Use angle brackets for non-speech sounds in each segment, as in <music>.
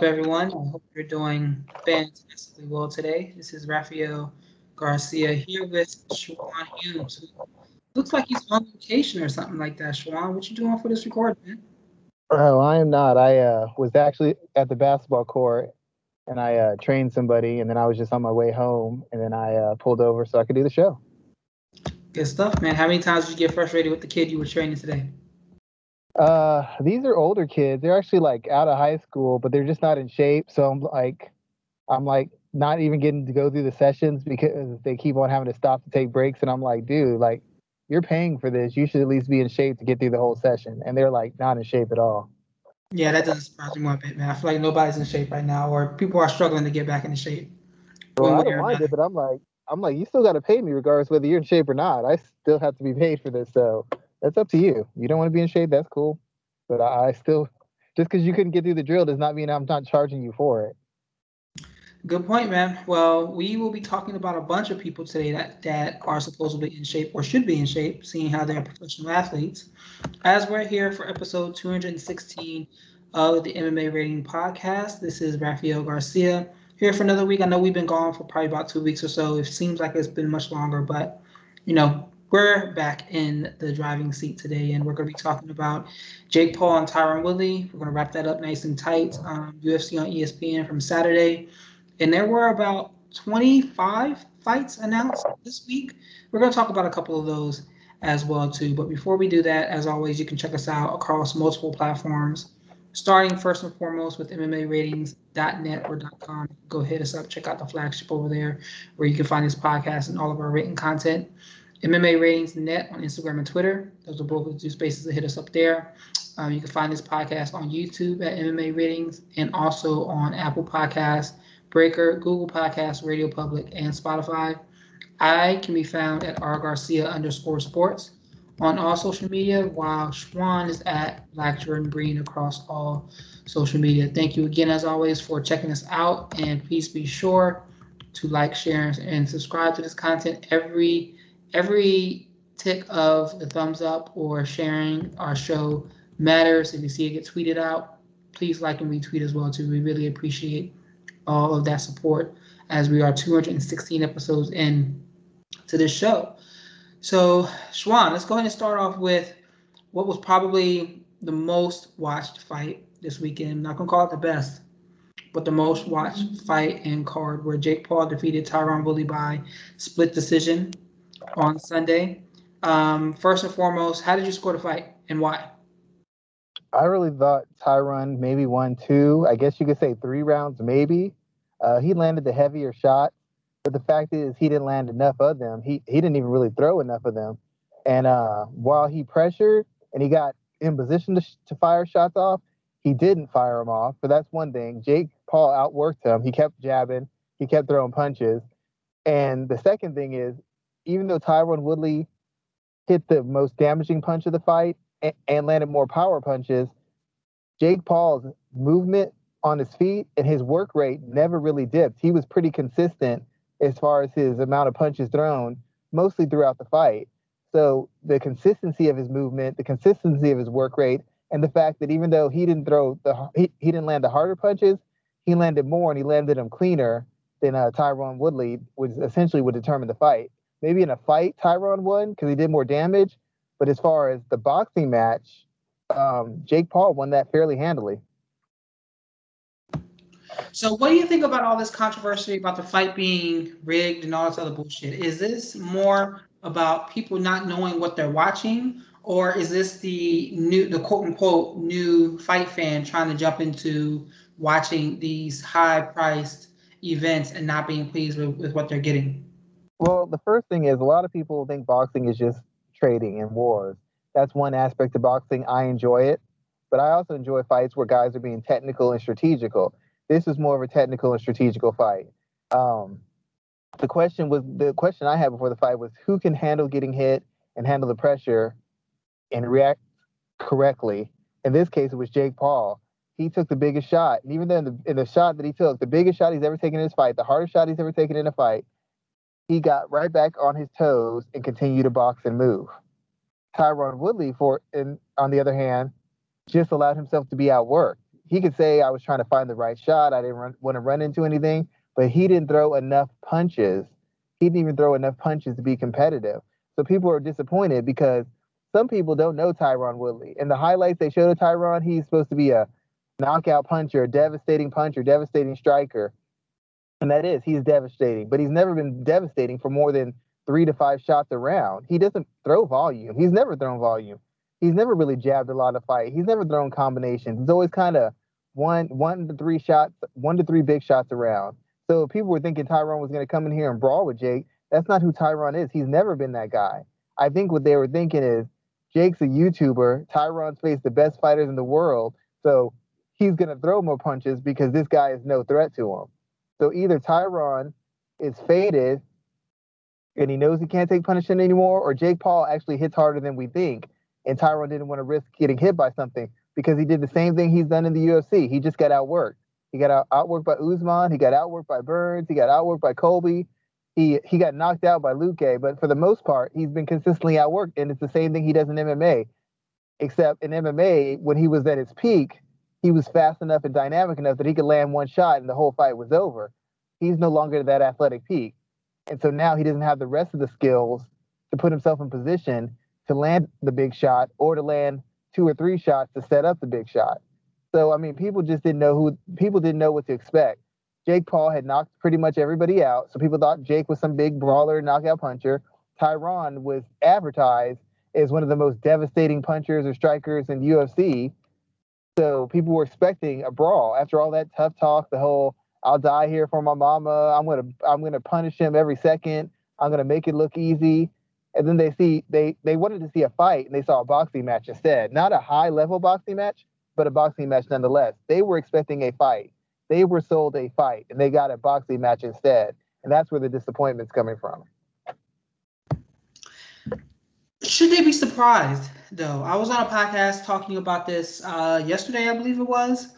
is up, everyone? I hope you're doing fantastically well today. This is Rafael Garcia here with Shawan Humes. Looks like he's on vacation or something like that. Shawan, what you doing for this recording, man? Oh, I am not. I uh, was actually at the basketball court and I uh, trained somebody, and then I was just on my way home, and then I uh, pulled over so I could do the show. Good stuff, man. How many times did you get frustrated with the kid you were training today? Uh, these are older kids. They're actually like out of high school, but they're just not in shape. So I'm like, I'm like not even getting to go through the sessions because they keep on having to stop to take breaks. And I'm like, dude, like you're paying for this. You should at least be in shape to get through the whole session. And they're like not in shape at all. Yeah, that doesn't surprise me one bit, man. I feel like nobody's in shape right now, or people are struggling to get back into shape. Well, I don't mind it, but I'm like, I'm like, you still got to pay me regardless whether you're in shape or not. I still have to be paid for this, so that's up to you. You don't want to be in shape, that's cool. But I still, just because you couldn't get through the drill does not mean I'm not charging you for it. Good point, man. Well, we will be talking about a bunch of people today that, that are supposedly in shape or should be in shape, seeing how they're professional athletes. As we're here for episode 216 of the MMA Rating Podcast, this is Rafael Garcia here for another week. I know we've been gone for probably about two weeks or so. It seems like it's been much longer, but you know, we're back in the driving seat today, and we're going to be talking about Jake Paul and Tyron Woodley. We're going to wrap that up nice and tight. Um, UFC on ESPN from Saturday, and there were about 25 fights announced this week. We're going to talk about a couple of those as well too. But before we do that, as always, you can check us out across multiple platforms. Starting first and foremost with MMAratings.net or .com. Go hit us up, check out the flagship over there, where you can find this podcast and all of our written content. MMA Ratings Net on Instagram and Twitter. Those are both the two spaces to hit us up there. Um, you can find this podcast on YouTube at MMA Ratings and also on Apple Podcasts, Breaker, Google Podcasts, Radio Public, and Spotify. I can be found at R Garcia underscore sports on all social media, while Schwan is at Black Jordan Breen across all social media. Thank you again, as always, for checking us out, and please be sure to like, share, and subscribe to this content every every tick of the thumbs up or sharing our show matters. If you see it get tweeted out, please like and retweet as well too. We really appreciate all of that support as we are 216 episodes in to this show. So, Schwan, let's go ahead and start off with what was probably the most watched fight this weekend. Not gonna call it the best, but the most watched fight and card where Jake Paul defeated Tyron Woodley by split decision on Sunday. Um, first and foremost, how did you score the fight and why? I really thought Tyron maybe won two. I guess you could say three rounds, maybe. Uh, he landed the heavier shot, but the fact is he didn't land enough of them. He he didn't even really throw enough of them. And uh, while he pressured and he got in position to, to fire shots off, he didn't fire them off. But that's one thing. Jake Paul outworked him. He kept jabbing. He kept throwing punches. And the second thing is even though Tyron Woodley hit the most damaging punch of the fight and, and landed more power punches, Jake Paul's movement on his feet and his work rate never really dipped. He was pretty consistent as far as his amount of punches thrown, mostly throughout the fight. So the consistency of his movement, the consistency of his work rate, and the fact that even though he didn't throw the he, he didn't land the harder punches, he landed more and he landed them cleaner than uh, Tyron Woodley, which essentially would determine the fight maybe in a fight Tyron won because he did more damage. But as far as the boxing match, um, Jake Paul won that fairly handily. So, what do you think about all this controversy about the fight being rigged and all this other bullshit? Is this more about people not knowing what they're watching, or is this the new, the quote unquote new fight fan trying to jump into watching these high priced events and not being pleased with, with what they're getting? Well, the first thing is a lot of people think boxing is just trading and wars. That's one aspect of boxing. I enjoy it, but I also enjoy fights where guys are being technical and strategical. This is more of a technical and strategical fight. Um, the question was the question I had before the fight was who can handle getting hit and handle the pressure and react correctly. In this case, it was Jake Paul. He took the biggest shot, and even then, in the, in the shot that he took, the biggest shot he's ever taken in his fight, the hardest shot he's ever taken in a fight, he got right back on his toes and continued to box and move. Tyron Woodley, for on the other hand, just allowed himself to be outworked. he could say I was trying to find the right shot. I didn't want to run into anything, but he didn't throw enough punches. He didn't even throw enough punches to be competitive. So people are disappointed because some people don't know Tyron Woodley. In the highlights they showed of Tyron, he's supposed to be a knockout puncher, a devastating puncher, devastating striker. And that is, he's devastating, but he's never been devastating for more than three to five shots around. He doesn't throw volume. He's never thrown volume. He's never really jabbed a lot of fight. He's never thrown combinations. It's always kind of one one to three shots, one to three big shots around. So people were thinking Tyron was going to come in here and brawl with Jake. That's not who Tyron is. He's never been that guy. I think what they were thinking is Jake's a YouTuber. Tyron's faced the best fighters in the world. So he's going to throw more punches because this guy is no threat to him. So either Tyron is faded and he knows he can't take punishment anymore, or Jake Paul actually hits harder than we think, and Tyron didn't want to risk getting hit by something because he did the same thing he's done in the UFC. He just got outworked. He got out, outworked by Usman. He got outworked by Burns. He got outworked by Colby. He he got knocked out by Luque. But for the most part, he's been consistently outworked, and it's the same thing he does in MMA. Except in MMA, when he was at his peak, he was fast enough and dynamic enough that he could land one shot and the whole fight was over. He's no longer that athletic peak. And so now he doesn't have the rest of the skills to put himself in position to land the big shot or to land two or three shots to set up the big shot. So I mean, people just didn't know who people didn't know what to expect. Jake Paul had knocked pretty much everybody out, so people thought Jake was some big brawler, knockout puncher. Tyron was advertised as one of the most devastating punchers or strikers in UFC, so people were expecting a brawl after all that tough talk, the whole "I'll die here for my mama," I'm gonna I'm gonna punish him every second, I'm gonna make it look easy. And then they see they they wanted to see a fight and they saw a boxing match instead. Not a high level boxing match, but a boxing match nonetheless. They were expecting a fight. They were sold a fight and they got a boxing match instead. And that's where the disappointment's coming from. Should they be surprised though? I was on a podcast talking about this uh, yesterday, I believe it was,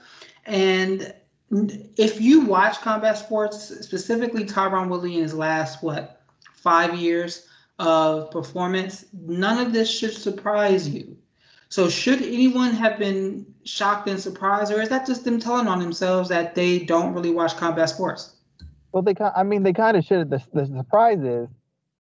and if you watch combat sports, specifically Tyron Woodley in his last what five years of performance, none of this should surprise you. So should anyone have been shocked and surprised, or is that just them telling on themselves that they don't really watch combat sports? Well, they I mean they kind of should. The, the surprise is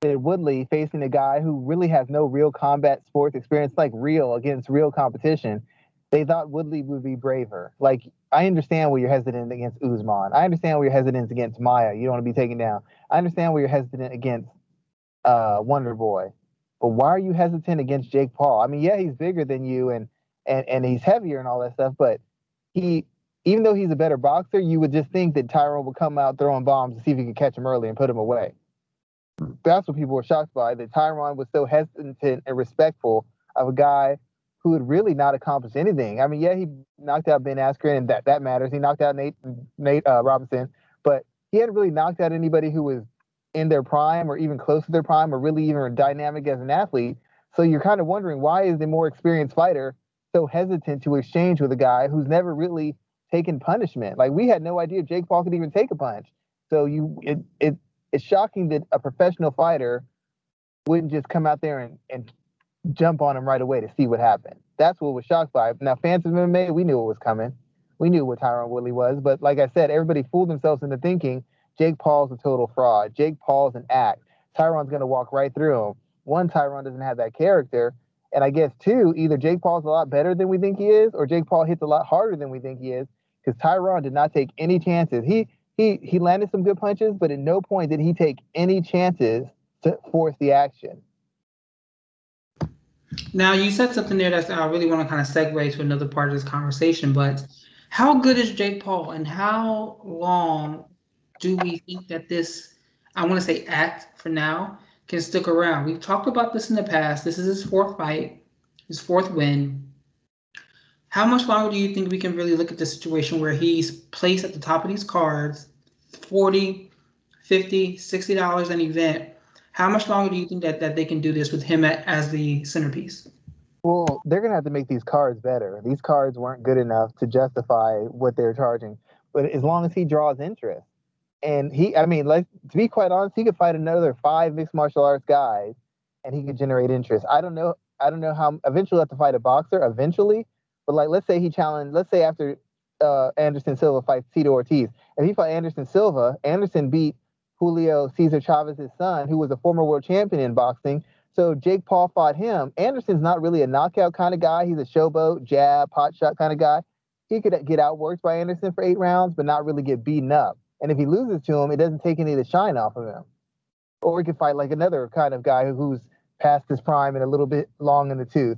Woodley facing a guy who really has no real combat sports experience, like real against real competition. They thought Woodley would be braver. Like I understand where you're hesitant against Usman. I understand where you're hesitant against Maia. You don't want to be taken down. I understand where you're hesitant against uh, Wonder Boy. But why are you hesitant against Jake Paul? I mean, yeah, he's bigger than you and and and he's heavier and all that stuff, but he even though he's a better boxer, you would just think that Tyron would come out throwing bombs to see if he could catch him early and put him away that's what people were shocked by that Tyron was so hesitant and respectful of a guy who had really not accomplished anything. I mean, yeah, he knocked out Ben Askren, and that that matters. He knocked out Nate Nate uh, Robinson, but he hadn't really knocked out anybody who was in their prime or even close to their prime or really even dynamic as an athlete. So you're kind of wondering why is the more experienced fighter so hesitant to exchange with a guy who's never really taken punishment? Like we had no idea Jake Paul could even take a punch. So you it it it's shocking that a professional fighter wouldn't just come out there and, and jump on him right away to see what happened. That's what was shocked by. Now, fans of MMA, we knew it was coming. We knew what Tyron Woodley was. But like I said, everybody fooled themselves into thinking Jake Paul's a total fraud. Jake Paul's an act. Tyron's going to walk right through him. One, Tyron doesn't have that character. And I guess, two, either Jake Paul's a lot better than we think he is, or Jake Paul hits a lot harder than we think he is, because Tyron did not take any chances. He he he landed some good punches, but at no point did he take any chances to force the action. Now you said something there that I really want to kind of segue to another part of this conversation, but how good is Jake Paul and how long do we think that this I want to say act for now can stick around? We've talked about this in the past. This is his fourth fight, his fourth win. How much longer do you think we can really look at the situation where he's placed at the top of these cards, 40, 50, 60 dollars an event? How much longer do you think that, that they can do this with him at, as the centerpiece? Well, they're gonna have to make these cards better. These cards weren't good enough to justify what they're charging. But as long as he draws interest, and he, I mean, like to be quite honest, he could fight another five mixed martial arts guys, and he could generate interest. I don't know. I don't know how. Eventually, have to fight a boxer. Eventually, but like, let's say he challenged. Let's say after uh, Anderson Silva fights Tito Ortiz. If he fought Anderson Silva, Anderson beat Julio Cesar Chavez's son, who was a former world champion in boxing. So Jake Paul fought him. Anderson's not really a knockout kind of guy. He's a showboat, jab, pot shot kind of guy. He could get outworked by Anderson for eight rounds, but not really get beaten up. And if he loses to him, it doesn't take any of the shine off of him. Or he could fight like another kind of guy who's past his prime and a little bit long in the tooth.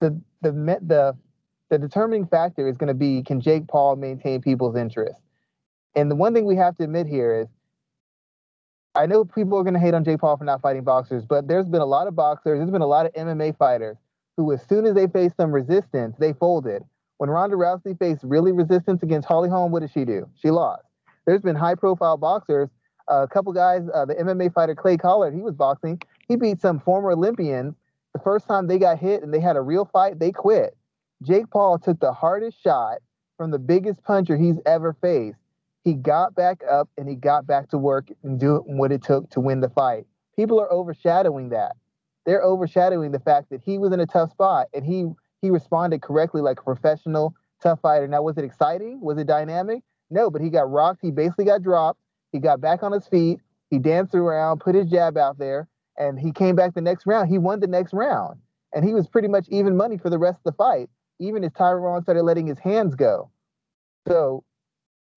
The the the the determining factor is going to be can Jake Paul maintain people's interest? And the one thing we have to admit here is I know people are going to hate on Jake Paul for not fighting boxers, but there's been a lot of boxers, there's been a lot of MMA fighters who, as soon as they faced some resistance, they folded. When Ronda Rousey faced really resistance against Holly Holm, what did she do? She lost. There's been high profile boxers, uh, a couple guys, uh, the MMA fighter Clay Collard, he was boxing. He beat some former Olympians. The first time they got hit and they had a real fight, they quit. Jake Paul took the hardest shot from the biggest puncher he's ever faced. He got back up and he got back to work and doing what it took to win the fight. People are overshadowing that. They're overshadowing the fact that he was in a tough spot and he he responded correctly like a professional tough fighter. Now, was it exciting? Was it dynamic? No, but he got rocked. He basically got dropped. He got back on his feet. He danced around, put his jab out there, and he came back the next round. He won the next round, and he was pretty much even money for the rest of the fight even as Tyron started letting his hands go. So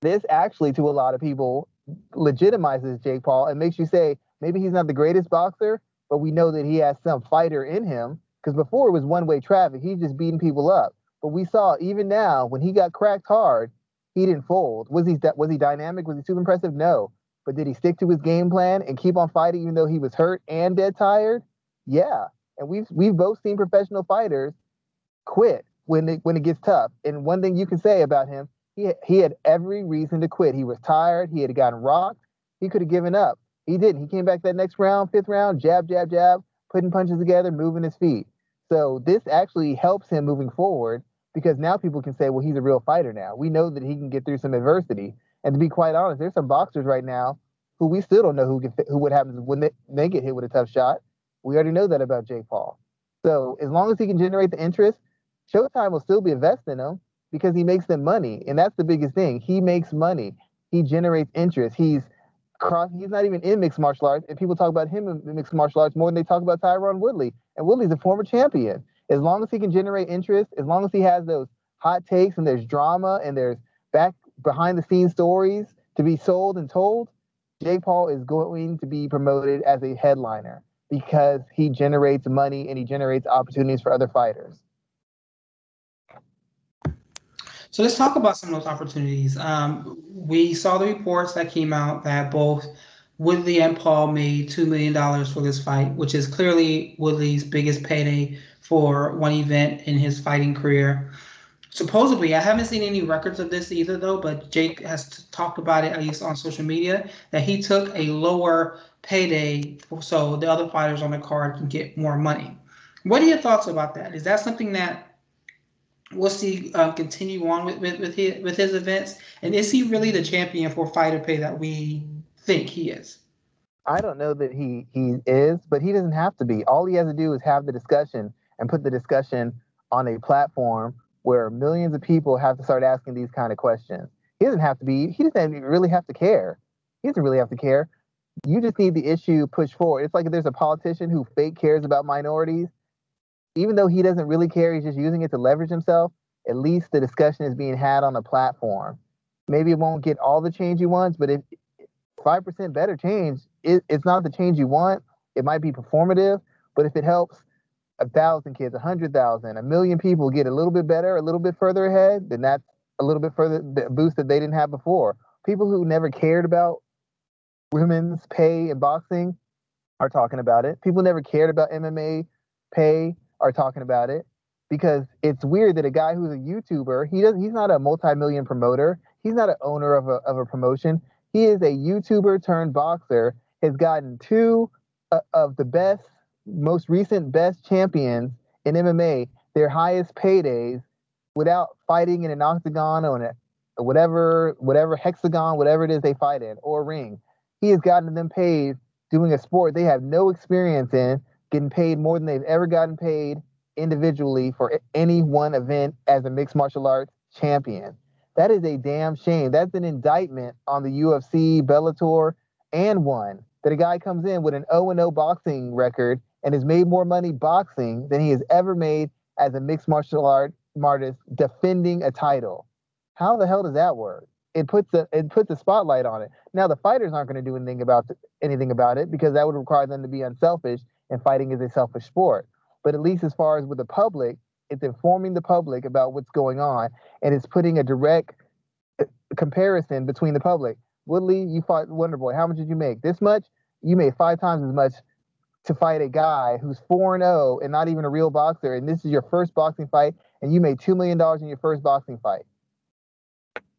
this actually, to a lot of people, legitimizes Jake Paul and makes you say maybe he's not the greatest boxer, but we know that he has some fighter in him. Because before it was one way traffic, he's just beating people up. But we saw even now when he got cracked hard, he didn't fold. Was he was he dynamic? Was he super impressive? No. But did he stick to his game plan and keep on fighting even though he was hurt and dead tired? Yeah. And we've we've both seen professional fighters quit when it when it gets tough. And one thing you can say about him, he he had every reason to quit. He was tired. He had gotten rocked. He could have given up. He didn't. He came back that next round, fifth round, jab, jab, jab, putting punches together, moving his feet. So this actually helps him moving forward because now people can say, well, he's a real fighter now. We know that he can get through some adversity. And to be quite honest, there's some boxers right now who we still don't know who can, who what happens when they, they get hit with a tough shot. We already know that about Jake Paul. So as long as he can generate the interest, Showtime will still be investing in him because he makes them money, and that's the biggest thing. He makes money. He generates interest. He's cross. He's not even in mixed martial arts, and people talk about him in mixed martial arts more than they talk about Tyron Woodley. And Woodley's a former champion. As long as he can generate interest, as long as he has those hot takes and there's drama and there's back behind the scenes stories to be sold and told, Jake Paul is going to be promoted as a headliner because he generates money and he generates opportunities for other fighters. So let's talk about some of those opportunities. Um, we saw the reports that came out that both Woodley and Paul made $2 million for this fight, which is clearly Woodley's biggest payday for one event in his fighting career. Supposedly, I haven't seen any records of this either, though, but Jake has talked about it, at least on social media, that he took a lower payday so the other fighters on the card can get more money. What are your thoughts about that? Is that something that we'll see um, continue on with with with his, with his events? And is he really the champion for fighter pay that we think he is? I don't know that he he is, but he doesn't have to be. All he has to do is have the discussion and put the discussion on a platform where millions of people have to start asking these kind of questions. He doesn't have to be. He doesn't really have to care. He doesn't really have to care. You just need the issue pushed forward. It's like if there's a politician who fake cares about minorities even though he doesn't really care, he's just using it to leverage himself. At least the discussion is being had on a platform. Maybe it won't get all the change he wants, but if five percent better change, it, it's not the change you want. It might be performative, but if it helps a thousand kids, a hundred thousand, a million people get a little bit better, a little bit further ahead, then that's a little bit further the boost that they didn't have before. People who never cared about women's pay in boxing are talking about it. People never cared about MMA pay are talking about it because it's weird that a guy who's a YouTuber, he doesn't—he's not a multi-million promoter, he's not an owner of a of a promotion. He is a YouTuber turned boxer, has gotten two uh, of the best, most recent best champions in MMA, their highest paydays without fighting in an octagon or a whatever whatever hexagon, whatever it is they fight in, or ring. He has gotten them paid doing a sport they have no experience in getting paid more than they've ever gotten paid individually for any one event as a mixed martial arts champion. That is a damn shame. That's an indictment on the UFC, Bellator, and one that a guy comes in with an 0 0 boxing record and has made more money boxing than he has ever made as a mixed martial art artist defending a title. How the hell does that work? It puts a it puts a spotlight on it. Now the fighters aren't going to do anything about anything about it because that would require them to be unselfish, and fighting is a selfish sport. But at least as far as with the public, it's informing the public about what's going on, and it's putting a direct uh, comparison between the public. Woodley, you fought Wonder Boy. How much did you make? This much. You made five times as much to fight a guy who's 4 0 and not even a real boxer, and this is your first boxing fight, and you made $2 million in your first boxing fight.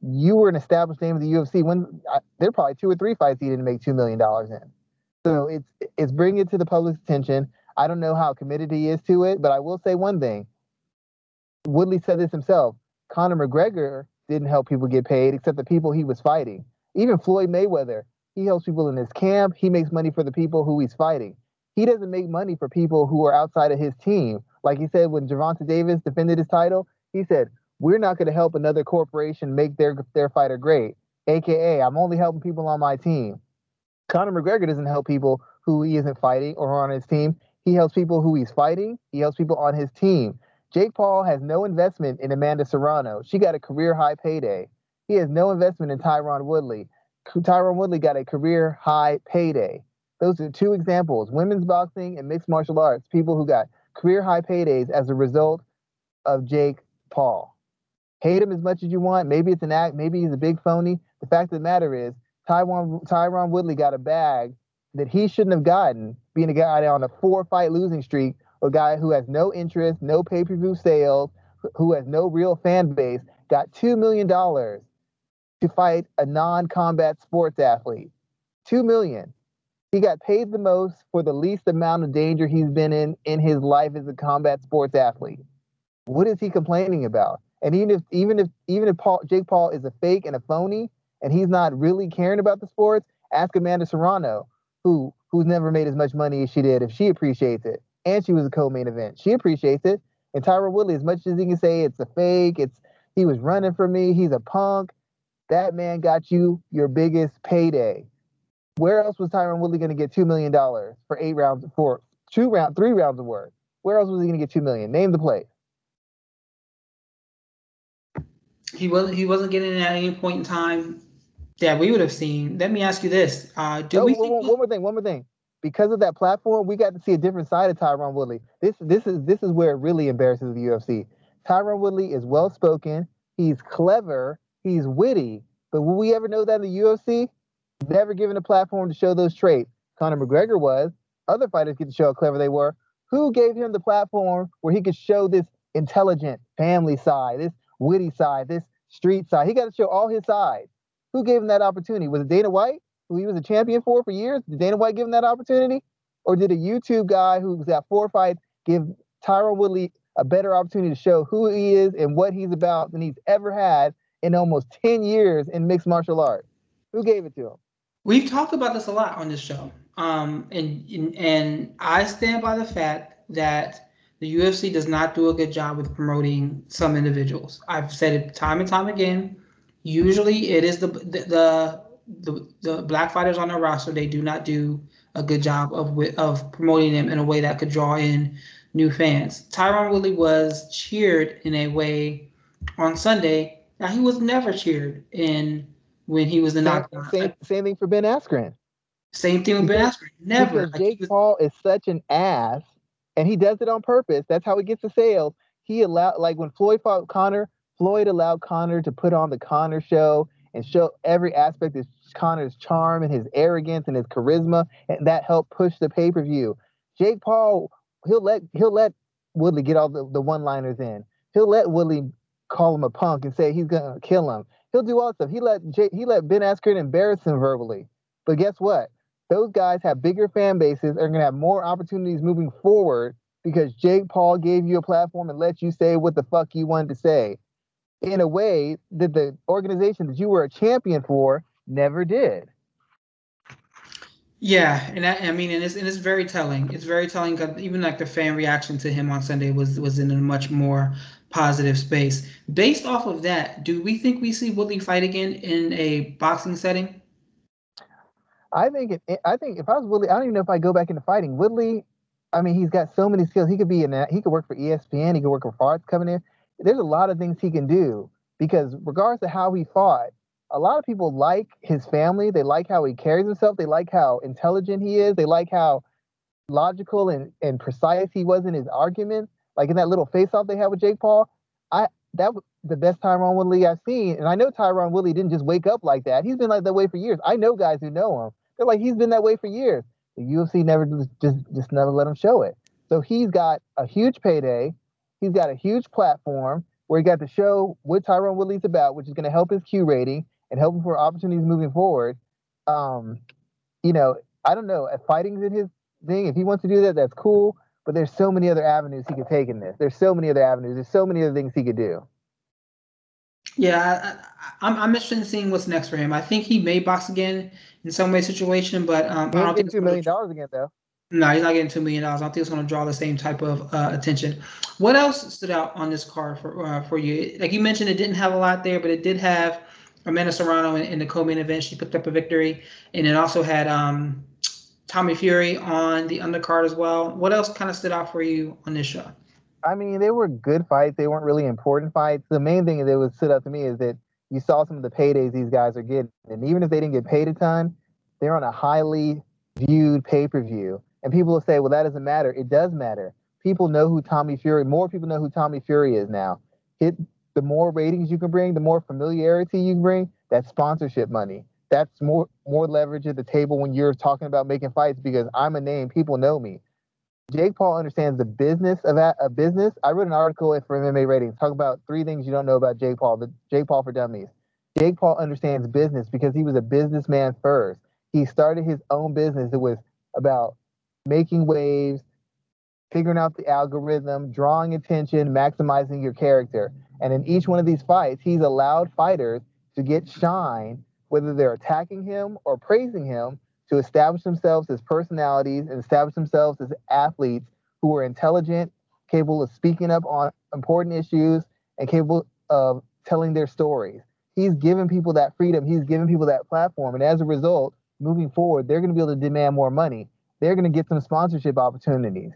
You were an established name of the UFC. When I, there are probably two or three fights he didn't make $2 million in. So it's it's bringing it to the public's attention. I don't know how committed he is to it, but I will say one thing. Woodley said this himself. Conor McGregor didn't help people get paid except the people he was fighting. Even Floyd Mayweather, he helps people in his camp. He makes money for the people who he's fighting he doesn't make money for people who are outside of his team. Like he said when Gervonta Davis defended his title, he said, "We're not going to help another corporation make their their fighter great." AKA, I'm only helping people on my team. Conor McGregor doesn't help people who he isn't fighting or on his team. He helps people who he's fighting. He helps people on his team. Jake Paul has no investment in Amanda Serrano. She got a career high payday. He has no investment in Tyron Woodley. Tyron Woodley got a career high payday. Those are two examples women's boxing and mixed martial arts, people who got career high paydays as a result of Jake Paul. Hate him as much as you want. Maybe it's an act, maybe he's a big phony. The fact of the matter is, Tyron, Tyron Woodley got a bag that he shouldn't have gotten, being a guy on a four fight losing streak, a guy who has no interest, no pay per view sales, who has no real fan base, got $2 million to fight a non combat sports athlete. 2 million. He got paid the most for the least amount of danger he's been in in his life as a combat sports athlete. What is he complaining about? And even if even if even if Paul, Jake Paul is a fake and a phony, and he's not really caring about the sports, ask Amanda Serrano, who who's never made as much money as she did, if she appreciates it. And she was a co-main event. She appreciates it. And Tyron Woodley, as much as he can say it's a fake, it's he was running for me, he's a punk. That man got you your biggest payday. Where else was Tyron Woodley going to get two million dollars for eight rounds for two round three rounds of work? Where else was he going to get two million? Name the place. He wasn't. He wasn't getting it at any point in time that we would have seen. Let me ask you this: uh, Do oh, we? One, one more thing. One more thing. Because of that platform, we got to see a different side of Tyron Woodley. This this is this is where it really embarrasses the UFC. Tyron Woodley is well spoken. He's clever. He's witty. But will we ever know that in the UFC? never given a platform to show those traits. Conor McGregor was. Other fighters get to show how clever they were. Who gave him the platform where he could show this intelligent family side, this witty side, this street side? He got to show all his sides. Who gave him that opportunity? Was it Dana White, who he was a champion for for years? Did Dana White give him that opportunity? Or did a YouTube guy who was at four fights give Tyron Woodley a better opportunity to show who he is and what he's about than he's ever had in almost 10 years in mixed martial arts? Who gave it to him? We've talked about this a lot on this show, um, and, and and I stand by the fact that the UFC does not do a good job with promoting some individuals. I've said it time and time again. Usually, it is the the the, the black fighters on their roster. They do not do a good job of of promoting them in a way that could draw in new fans. Tyron Woodley was cheered in a way on Sunday. Now he was never cheered in when he was the knockdown. Same, same thing for Ben Askren. Same thing with Ben Askren. Never. Because Jake was, Paul is such an ass, and he does it on purpose. That's how he gets the sales. He allowed, like when Floyd fought Conor, Floyd allowed Conor to put on the Conor show and show every aspect of Conor's charm and his arrogance and his charisma, and that helped push the pay per view. Jake Paul, he'll let he'll let Woodley get all the, the one liners in. He'll let Woodley call him a punk and say he's gonna kill him. He'll do all stuff. He let Jay, he let Ben Askren embarrass him verbally. But guess what? Those guys have bigger fan bases, are gonna have more opportunities moving forward because Jake Paul gave you a platform and let you say what the fuck you wanted to say in a way that the organization that you were a champion for never did. Yeah, and that, I mean, and it's and it's very telling. It's very telling because even like the fan reaction to him on Sunday was was in a much more positive space. Based off of that, do we think we see Woodley fight again in a boxing setting? I think it, I think if I was Woodley, I don't even know if I go back into fighting. Woodley, I mean, he's got so many skills. He could be in that. He could work for ESPN. He could work for Fox coming in. There's a lot of things he can do because regardless of how he fought, a lot of people like his family. They like how he carries himself. They like how intelligent he is. They like how logical and, and precise he was in his arguments. Like in that little face off they had with Jake Paul. I that was the best Tyron Woodley I've seen. And I know Tyron Woodley didn't just wake up like that. He's been like that way for years. I know guys who know him. They're like, he's been that way for years. The UFC never just just never let him show it. So he's got a huge payday. He's got a huge platform where he got to show what Tyron Woodley's about, which is going to help his Q rating and help him for opportunities moving forward. Um, you know, I don't know if fighting's in his thing. If he wants to do that, that's cool. But there's so many other avenues he could take in this. There's so many other avenues. There's so many other things he could do. Yeah, I, am I'm, I'm interested in seeing what's next for him. I think he may box again in some way situation, but um, I don't think two million dollars again though. No, he's not getting two million dollars. I think it's going to draw the same type of uh, attention. What else stood out on this card for uh, for you? Like you mentioned, it didn't have a lot there, but it did have Amanda Serrano in, in the co-main event. She picked up a victory, and it also had um, Tommy Fury on the undercard as well. What else kind of stood out for you on this show? I mean, they were good fights. They weren't really important fights. The main thing that would stood out to me is that you saw some of the paydays these guys are getting, and even if they didn't get paid a ton, they're on a highly viewed pay-per-view. And people will say, "Well, that doesn't matter." It does matter. People know who Tommy Fury. More people know who Tommy Fury is now. It the more ratings you can bring, the more familiarity you can bring, that's sponsorship money. That's more more leverage at the table when you're talking about making fights because I'm a name, people know me. Jake Paul understands the business of a, a business. I wrote an article for MMA Ratings talk about three things you don't know about Jake Paul. The Jake Paul for Dummies. Jake Paul understands business because he was a businessman first. He started his own business. It was about making waves, figuring out the algorithm, drawing attention, maximizing your character. And in each one of these fights, he's allowed fighters to get shine, whether they're attacking him or praising him, to establish themselves as personalities and establish themselves as athletes who are intelligent, capable of speaking up on important issues, and capable of telling their stories. He's given people that freedom, he's given people that platform. And as a result, moving forward, they're going to be able to demand more money. They're going to get some sponsorship opportunities.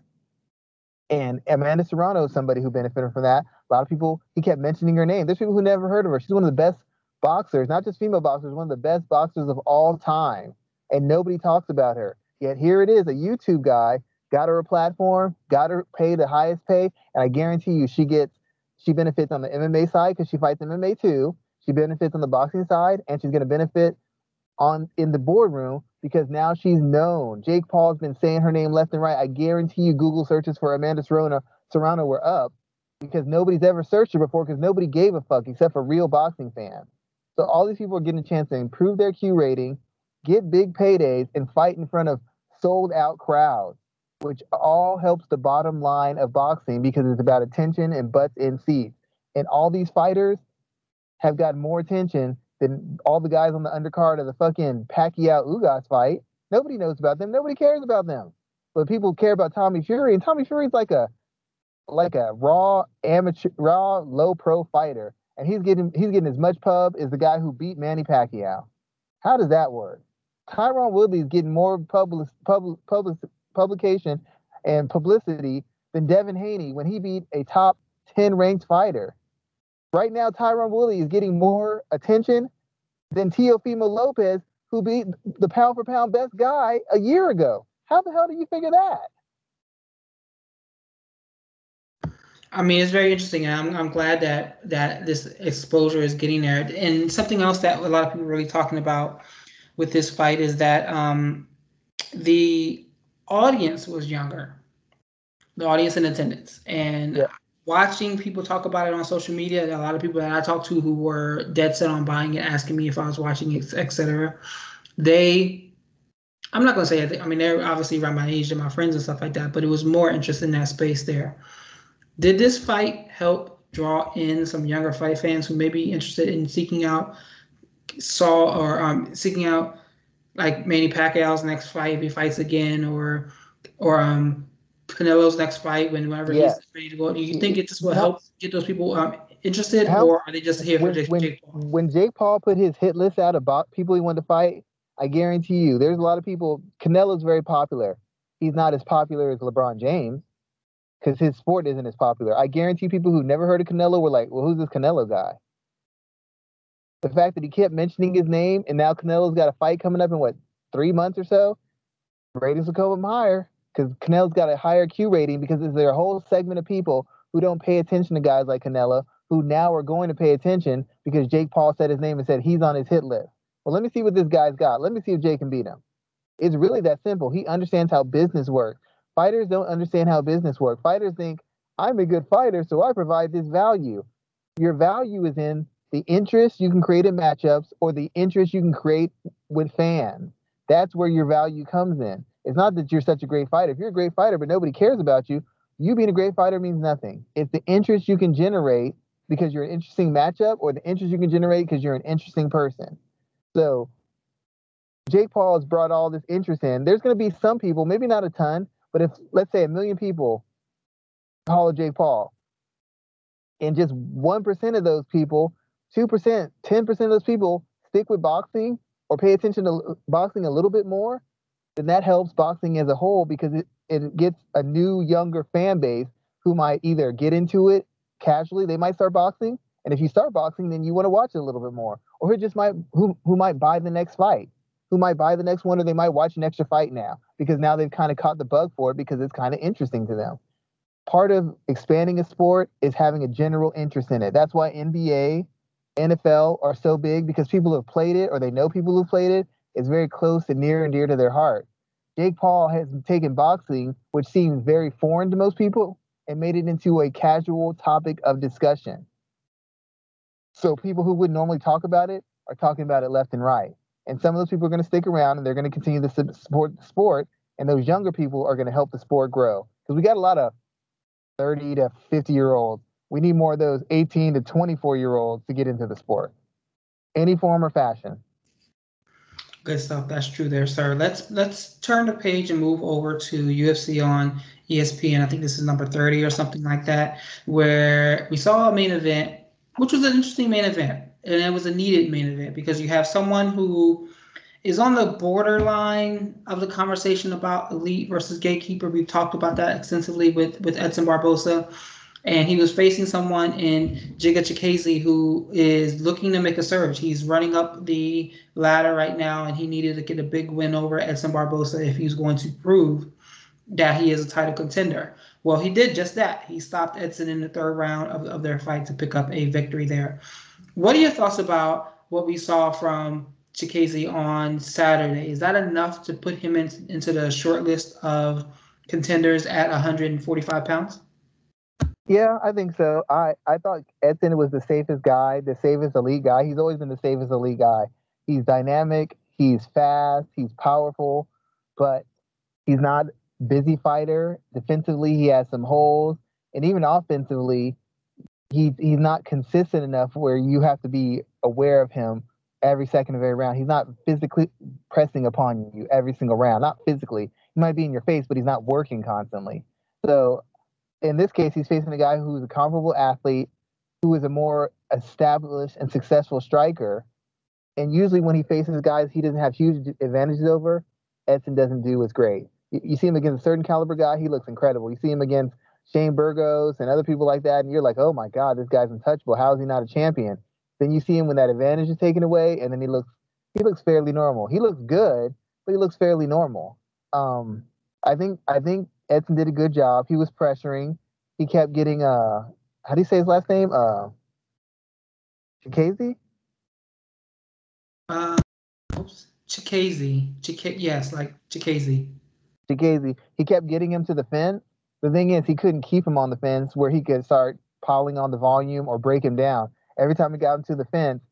And Amanda Serrano is somebody who benefited from that. A lot of people, he kept mentioning her name. There's people who never heard of her. She's one of the best boxers, not just female boxers, one of the best boxers of all time. And nobody talks about her. Yet here it is, a YouTube guy got her a platform, got her paid the highest pay, and I guarantee you she gets she benefits on the MMA side because she fights MMA too. She benefits on the boxing side, and she's going to benefit on in the boardroom because now she's known. Jake Paul's been saying her name left and right. I guarantee you, Google searches for Amanda Serrano, Serrano were up because nobody's ever searched her before because nobody gave a fuck except for real boxing fans. So all these people are getting a chance to improve their Q rating, get big paydays, and fight in front of sold out crowds, which all helps the bottom line of boxing because it's about attention and butts in seats. And all these fighters have got more attention than all the guys on the undercard of the fucking Pacquiao Ugas fight. Nobody knows about them. Nobody cares about them. But people care about Tommy Fury, and Tommy Fury's like a like a raw amateur, raw low pro fighter, and he's getting he's getting as much pub as the guy who beat Manny Pacquiao. How does that work? Tyron Woodley's getting more public, public, public publication and publicity than Devin Haney when he beat a top 10 ranked fighter. Right now, Tyron Woodley is getting more attention than Teofimo Lopez, who beat the pound for pound best guy a year ago. How the hell do you figure that? I mean, it's very interesting, and I'm, I'm glad that that this exposure is getting there. And something else that a lot of people are really talking about with this fight is that um, the audience was younger, the audience in attendance, and yeah watching people talk about it on social media, a lot of people that I talked to who were dead set on buying it, asking me if I was watching it, etc. They, I'm not gonna say it. I mean, they're obviously around my age and my friends and stuff like that, but it was more interest in that space there. Did this fight help draw in some younger fight fans who may be interested in seeking out Saul or um, seeking out like Manny Pacquiao's next fight if he fights again, or or um Canelo's next fight when whenever Yeah. he's ready to go. Do you think it just will help get those people um interested, How- or are they just here for when, Jake, when, Jake Paul? when Jake Paul put his hit list out about people he wanted to fight, I guarantee you, there's a lot of people. Canelo's very popular. He's not as popular as LeBron James because his sport isn't as popular. I guarantee people who never heard of Canelo were like, "Well, who's this Canelo guy?" The fact that he kept mentioning his name, and now Canelo's got a fight coming up in what three months or so, ratings will come up higher because Canelo's got a higher Q rating because there's a whole segment of people who don't pay attention to guys like Canelo who now are going to pay attention because Jake Paul said his name and said he's on his hit list. Well, let me see what this guy's got. Let me see if Jake can beat him. It's really that simple. He understands how business works. Fighters don't understand how business works. Fighters think, I'm a good fighter, so I provide this value. Your value is in the interest you can create in matchups or the interest you can create with fans. That's where your value comes in. It's not that you're such a great fighter. If you're a great fighter, but nobody cares about you, you being a great fighter means nothing. It's the interest you can generate because you're an interesting matchup or the interest you can generate because you're an interesting person. So Jake Paul has brought all this interest in. There's going to be some people, maybe not a ton, but if let's say a million people follow Jake Paul, and just 1% of those people, 2%, 10% of those people stick with boxing or pay attention to boxing a little bit more, then that helps boxing as a whole because it, it gets a new, younger fan base who might either get into it casually, they might start boxing. And if you start boxing, then you want to watch it a little bit more. Or who just might who who might buy the next fight, who might buy the next one, or they might watch an extra fight now because now they've kind of caught the bug for it because it's kind of interesting to them. Part of expanding a sport is having a general interest in it. That's why NBA, NFL are so big because people have played it or they know people who played it. It's very close and near and dear to their heart. Jake Paul has taken boxing, which seems very foreign to most people, and made it into a casual topic of discussion. So people who would normally talk about it are talking about it left and right. And some of those people are going to stick around and they're going to continue to support the sport. And those younger people are going to help the sport grow. Because we got a lot of 30 to 50 year olds. We need more of those 18 to 24 year olds to get into the sport, any form or fashion. Good stuff. That's true there, sir. Let's let's turn the page and move over to UFC on ESPN. I think this is number 30 or something like that, where we saw a main event, which was an interesting main event. And it was a needed main event because you have someone who is on the borderline of the conversation about elite versus gatekeeper. We've talked about that extensively with, with Edson Barbosa. And he was facing someone in Giga Chikadze who is looking to make a surge. He's running up the ladder right now, and he needed to get a big win over Edson Barbosa if he's going to prove that he is a title contender. Well, he did just that. He stopped Edson in the third round of, of their fight to pick up a victory there. What are your thoughts about what we saw from Chikadze on Saturday? Is that enough to put him in, into the short list of contenders at 145 pounds? Yeah, I think so. I, I thought Edson was the safest guy, the safest elite guy. He's always been the safest elite guy. He's dynamic, he's fast, he's powerful, but he's not busy fighter. Defensively, he has some holes, and even offensively, he's he's not consistent enough where you have to be aware of him every second of every round. He's not physically pressing upon you every single round. Not physically. He might be in your face, but he's not working constantly. So in this case, he's facing a guy who's a comparable athlete, who is a more established and successful striker. And usually, when he faces guys he doesn't have huge advantages over, Edson doesn't do as great. You, you see him against a certain caliber guy, he looks incredible. You see him against Shane Burgos and other people like that, and you're like, oh my God, this guy's untouchable. How is he not a champion? Then you see him when that advantage is taken away, and then he looks he looks fairly normal. He looks good, but he looks fairly normal. Um, I think I think Edson did a good job. He was pressuring. He kept getting uh how do you say his last name? Uh Chikese? Uh, oops. Chikese. Chik- yes, like. Chikese. He kept getting him to the fence. The thing is he couldn't keep him on the fence where he could start piling on the volume or break him down. Every time he got him to the fence,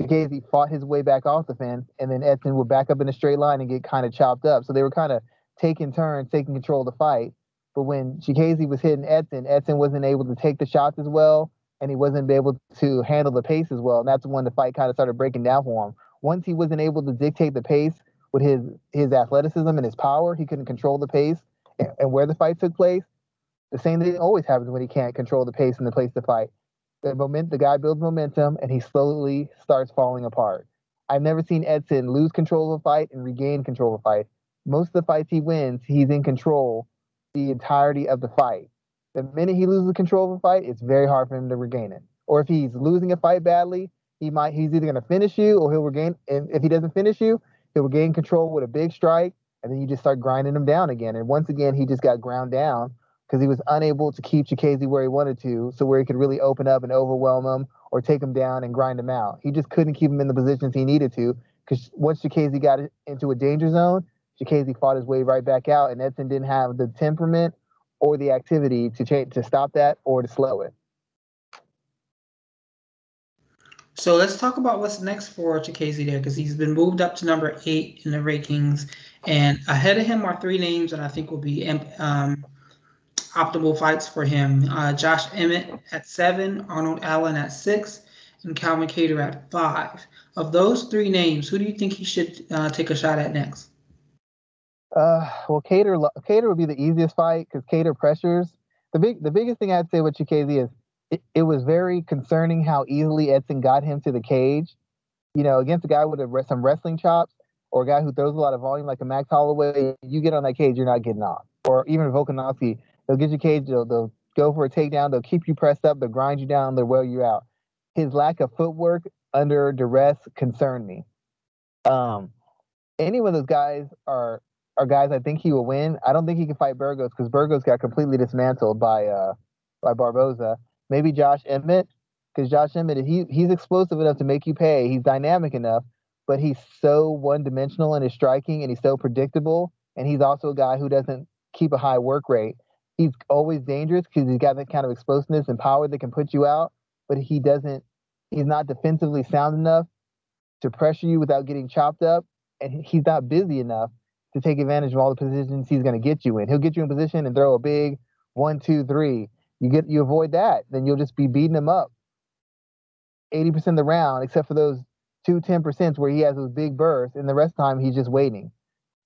Chikadze fought his way back off the fence, and then Edson would back up in a straight line and get kind of chopped up. So they were kind of taking turns, taking control of the fight. But when Chikadze was hitting Edson, Edson wasn't able to take the shots as well, and he wasn't able to handle the pace as well. And that's when the fight kind of started breaking down for him. Once he wasn't able to dictate the pace with his his athleticism and his power. He couldn't control the pace and, and where the fight took place. The same thing always happens when he can't control the pace and the place to fight. The moment the guy builds momentum and he slowly starts falling apart. I've never seen Edson lose control of a fight and regain control of a fight. Most of the fights he wins, he's in control the entirety of the fight. The minute he loses control of a fight, it's very hard for him to regain it. Or if he's losing a fight badly, he might he's either going to finish you or he'll regain. And if he doesn't finish you, he'll regain control with a big strike, and then you just start grinding him down again. And once again, he just got ground down because he was unable to keep Chikadze where he wanted to, so where he could really open up and overwhelm him or take him down and grind him out. He just couldn't keep him in the positions he needed to because once Chikadze got into a danger zone, Chikadze fought his way right back out, and Edson didn't have the temperament or the activity to change to stop that or to slow it. So let's talk about what's next for Chikadze there, because he's been moved up to number eight in the rankings, and ahead of him are three names that I think will be um, optimal fights for him. Uh, Josh Emmett at seven, Arnold Allen at six, and Calvin Kattar at five. Of those three names, who do you think he should uh, take a shot at next? Uh, well, Kattar Kattar would be the easiest fight because Kattar pressures. The big the biggest thing I'd say with Chikadze is it, it was very concerning how easily Edson got him to the cage. You know, against a guy with a, some wrestling chops or a guy who throws a lot of volume like a Max Holloway, you get on that cage, you're not getting off. Or even Volkanovski, they'll get you cage, they'll, they'll go for a takedown, they'll keep you pressed up, they'll grind you down, they'll wear you out. His lack of footwork under duress concerned me. Um, any of those guys are are guys I think he will win. I don't think he can fight Burgos because Burgos got completely dismantled by uh by Barboza maybe Josh Emmett, because Josh Emmett he he's explosive enough to make you pay. He's dynamic enough, but he's so one dimensional in his striking and he's so predictable. And he's also a guy who doesn't keep a high work rate. He's always dangerous because he's got that kind of explosiveness and power that can put you out, but he doesn't. He's not defensively sound enough to pressure you without getting chopped up, and he's not busy enough to take advantage of all the positions he's going to get you in. He'll get you in position and throw a big one, two, three, you get you avoid that, then you'll just be beating him up 80% of the round, except for those two 10% where he has those big bursts, and the rest of the time he's just waiting.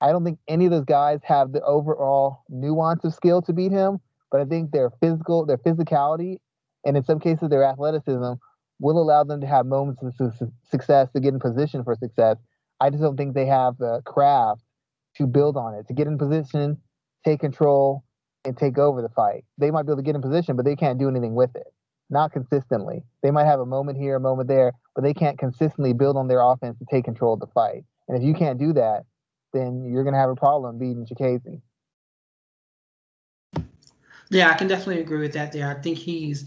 I don't think any of those guys have the overall nuance of skill to beat him, but I think their physical, their physicality, and in some cases their athleticism will allow them to have moments of su- success to get in position for success. I just don't think they have the craft to build on it, to get in position, take control, and take over the fight. They might be able to get in position, but they can't do anything with it. Not consistently. They might have a moment here, a moment there, but they can't consistently build on their offense to take control of the fight. And if you can't do that, then you're going to have a problem beating Chikadze. Yeah, I can definitely agree with that there. I think he's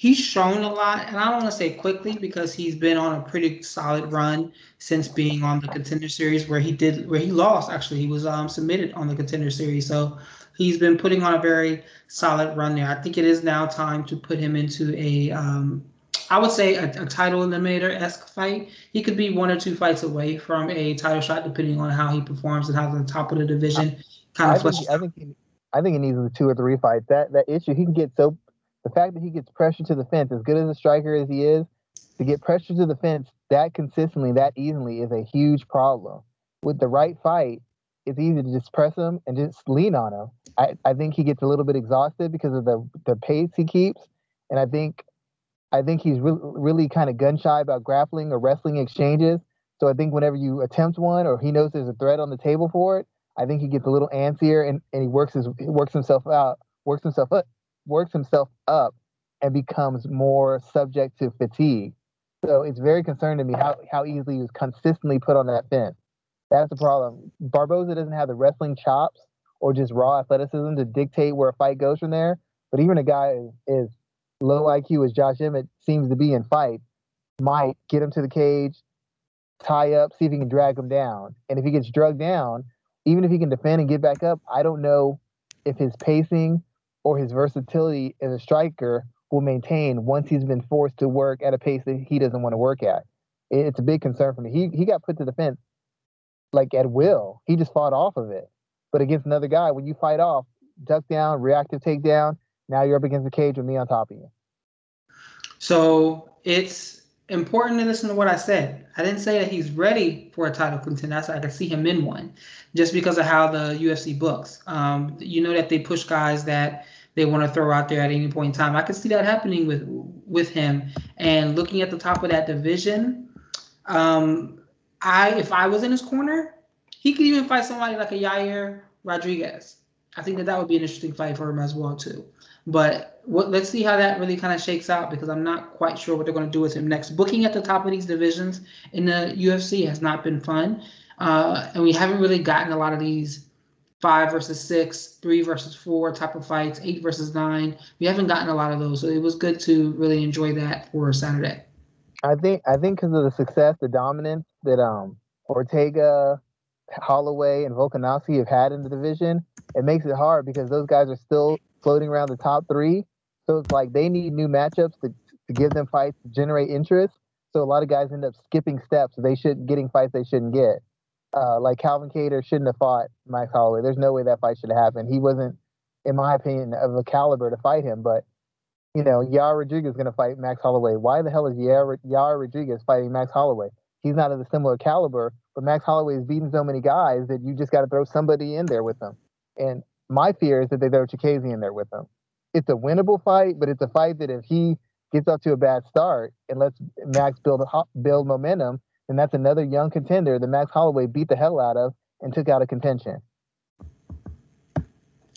he's shown a lot, and I don't want to say quickly because he's been on a pretty solid run since being on the contender series where he did where he lost actually. He was um submitted on the contender series. So he's been putting on a very solid run there. I think it is now time to put him into a, um, I would say a, a title eliminator esque fight. He could be one or two fights away from a title shot, depending on how he performs and how the top of the division kind of. I think, I think he, I think he needs two or three fights. That that issue, he can get so. The fact that he gets pressure to the fence, as good as a striker as he is, to get pressure to the fence that consistently, that easily, is a huge problem. With the right fight, it's easy to just press him and just lean on him. I, I think he gets a little bit exhausted because of the the pace he keeps, and I think I think he's really really kind of gun shy about grappling or wrestling exchanges. So I think whenever you attempt one or he knows there's a threat on the table for it, I think he gets a little antsier and, and he works his he works himself out, works himself up, works himself up, and becomes more subject to fatigue. So it's very concerning to me how how easily he was consistently put on that fence. That's the problem. Barboza doesn't have the wrestling chops or just raw athleticism to dictate where a fight goes from there. But even a guy as, low IQ as Josh Emmett seems to be in fight might get him to the cage, tie up, see if he can drag him down. And if he gets drugged down, even if he can defend and get back up, I don't know if his pacing or his versatility as a striker will maintain once he's been forced to work at a pace that he doesn't want to work at. It's a big concern for me. He he got put to the fence like at will. He just fought off of it. But against another guy, when you fight off, duck down, reactive takedown, now you're up against the cage with me on top of you. So it's important to listen to what I said. I didn't say that he's ready for a title contender. I said I could see him in one, just because of how the UFC books. Um, you know that they push guys that they want to throw out there at any point in time. I could see that happening with with him. And looking at the top of that division, um, I if I was in his corner, he could even fight somebody like a Yair Rodriguez. I think that that would be an interesting fight for him as well too. But what, let's see how that really kind of shakes out because I'm not quite sure what they're going to do with him next. Booking at the top of these divisions in the UFC has not been fun, uh, and we haven't really gotten a lot of these five versus six, three versus four type of fights, eight versus nine. We haven't gotten a lot of those, so it was good to really enjoy that for Saturday. I think I think because of the success, the dominance that um Ortega, Holloway, and Volkanovski have had in the division, it makes it hard because those guys are still floating around the top three. So it's like they need new matchups to, to give them fights to generate interest. So a lot of guys end up skipping steps. They should getting fights they shouldn't get. Uh, like Calvin Kattar shouldn't have fought Max Holloway. There's no way that fight should have happened. He wasn't, in my opinion, of a caliber to fight him. But you know, Yair Rodriguez is going to fight Max Holloway. Why the hell is Yair, Yair Rodriguez fighting Max Holloway? He's not of a similar caliber, but Max Holloway is beating so many guys that you just got to throw somebody in there with him. And my fear is that they throw Chikadze in there with him. It's a winnable fight, but it's a fight that if he gets off to a bad start and lets Max build build momentum, then that's another young contender that Max Holloway beat the hell out of and took out of contention.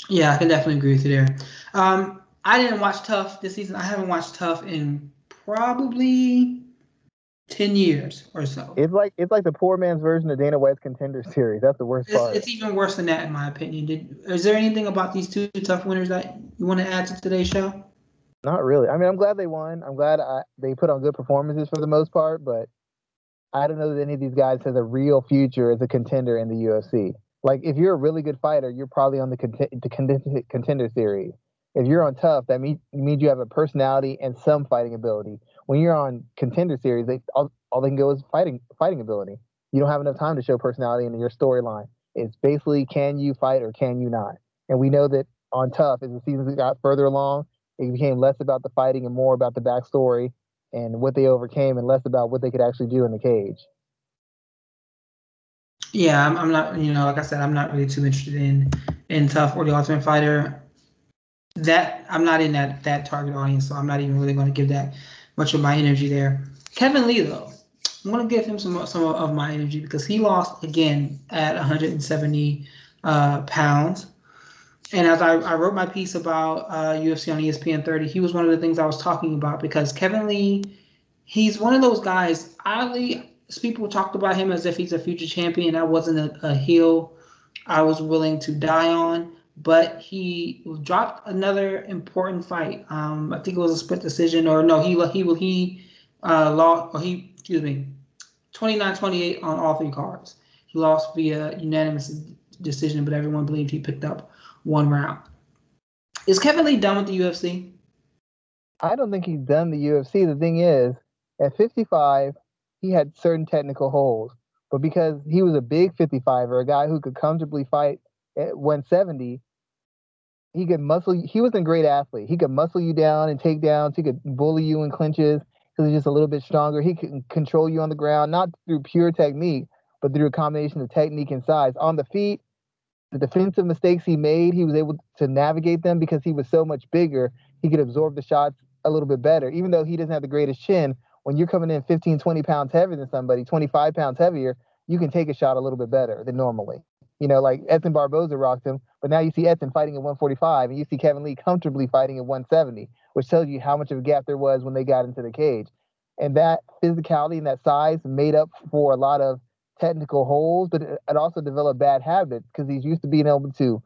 Yeah, I can definitely agree with you there. Um, I didn't watch TUF this season. I haven't watched TUF in probably ten years or so. It's like it's like the poor man's version of Dana White's contender series. That's the worst it's, part. It's even worse than that, in my opinion. Did is there anything about these two TUF winners that you want to add to today's show? Not really. I mean, I'm glad they won. I'm glad I, they put on good performances for the most part, but I don't know that any of these guys has a real future as a contender in the UFC. Like, if you're a really good fighter, you're probably on the, cont- the contender, contender series. If you're on TUF, that means, means you have a personality and some fighting ability when you're on contender series, they all, all they can go is fighting fighting ability. You don't have enough time to show personality in your storyline. It's basically can you fight or can you not? And we know that on tough, as the seasons got further along, it became less about the fighting and more about the backstory and what they overcame, and less about what they could actually do in the cage. Yeah, I'm, I'm not. You know, like I said, I'm not really too interested in in TUF or the Ultimate Fighter. That I'm not in that that target audience, so I'm not even really going to give that much of my energy there. Kevin Lee, though, I'm going to give him some some of my energy because he lost again at 170 uh, pounds. And as I, I, wrote my piece about uh, UFC on ESPN 30, he was one of the things I was talking about because Kevin Lee, he's one of those guys. Oddly, people talked about him as if he's a future champion. I wasn't a, a heel I was willing to die on but he dropped another important fight. Um, I think it was a split decision, or no, he he he uh, lost, or he excuse me, 29-28 on all three cards. He lost via unanimous decision, but everyone believed he picked up one round. Is Kevin Lee done with the UFC? I don't think he's done the UFC. The thing is, at 55, he had certain technical holes, but because he was a big 55er, a guy who could comfortably fight at 170, he could muscle. He was a great athlete. He could muscle you down and take downs. He could bully you in clinches because he's just a little bit stronger. He can control you on the ground, not through pure technique, but through a combination of technique and size. On the feet, the defensive mistakes he made, he was able to navigate them because he was so much bigger. He could absorb the shots a little bit better. Even though he doesn't have the greatest chin, when you're coming in 15, 20 pounds heavier than somebody, 25 pounds heavier, you can take a shot a little bit better than normally. You know, like Edson Barboza rocked him, but now you see Edson fighting at 145, and you see Kevin Lee comfortably fighting at 170, which tells you how much of a gap there was when they got into the cage. And that physicality and that size made up for a lot of technical holes, but it also developed bad habits because he's used to being able to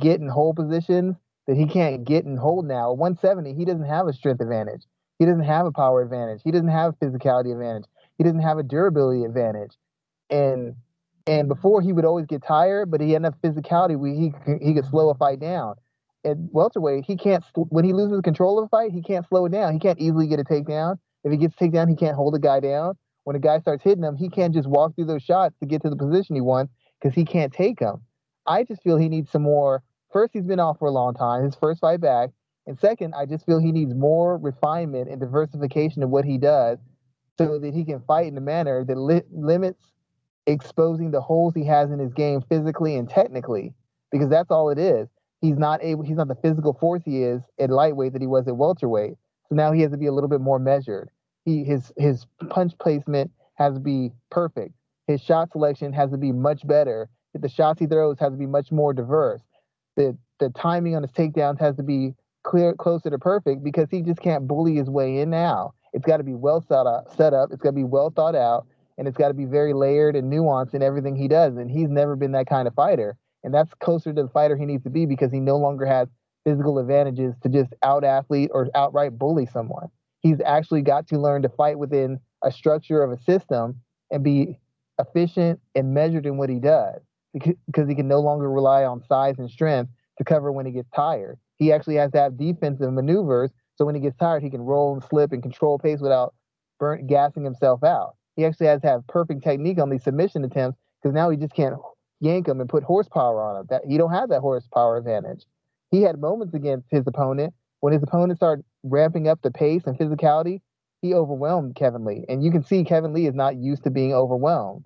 get in hold positions that he can't get in hold now. At 170, he doesn't have a strength advantage. He doesn't have a power advantage. He doesn't have a physicality advantage. He doesn't have a durability advantage. And and before he would always get tired, but he had enough physicality where he he could slow a fight down. At welterweight, he can't when he loses control of a fight, he can't slow it down. He can't easily get a takedown. If he gets takedown, he can't hold a guy down. When a guy starts hitting him, he can't just walk through those shots to get to the position he wants because he can't take them. I just feel he needs some more. First, he's been off for a long time, his first fight back. And second, I just feel he needs more refinement and diversification of what he does so that he can fight in a manner that li- limits exposing the holes he has in his game physically and technically, because that's all it is. He's not able. He's not the physical force he is at lightweight that he was at welterweight. So now he has to be a little bit more measured. He his his punch placement has to be perfect. His shot selection has to be much better. The shots he throws has to be much more diverse. The the timing on his takedowns has to be clear closer to perfect because he just can't bully his way in now. It's got to be well set up, set up. It's got to be well thought out, and it's got to be very layered and nuanced in everything he does. And he's never been that kind of fighter. And that's closer to the fighter he needs to be because he no longer has physical advantages to just out athlete or outright bully someone. He's actually got to learn to fight within a structure of a system and be efficient and measured in what he does because he can no longer rely on size and strength to cover when he gets tired. He actually has to have defensive maneuvers so when he gets tired, he can roll and slip and control pace without gassing himself out. He actually has to have perfect technique on these submission attempts because now he just can't yank him and put horsepower on him. That he don't have that horsepower advantage. He had moments against his opponent when his opponents start ramping up the pace and physicality. He overwhelmed Kevin Lee, and you can see Kevin Lee is not used to being overwhelmed.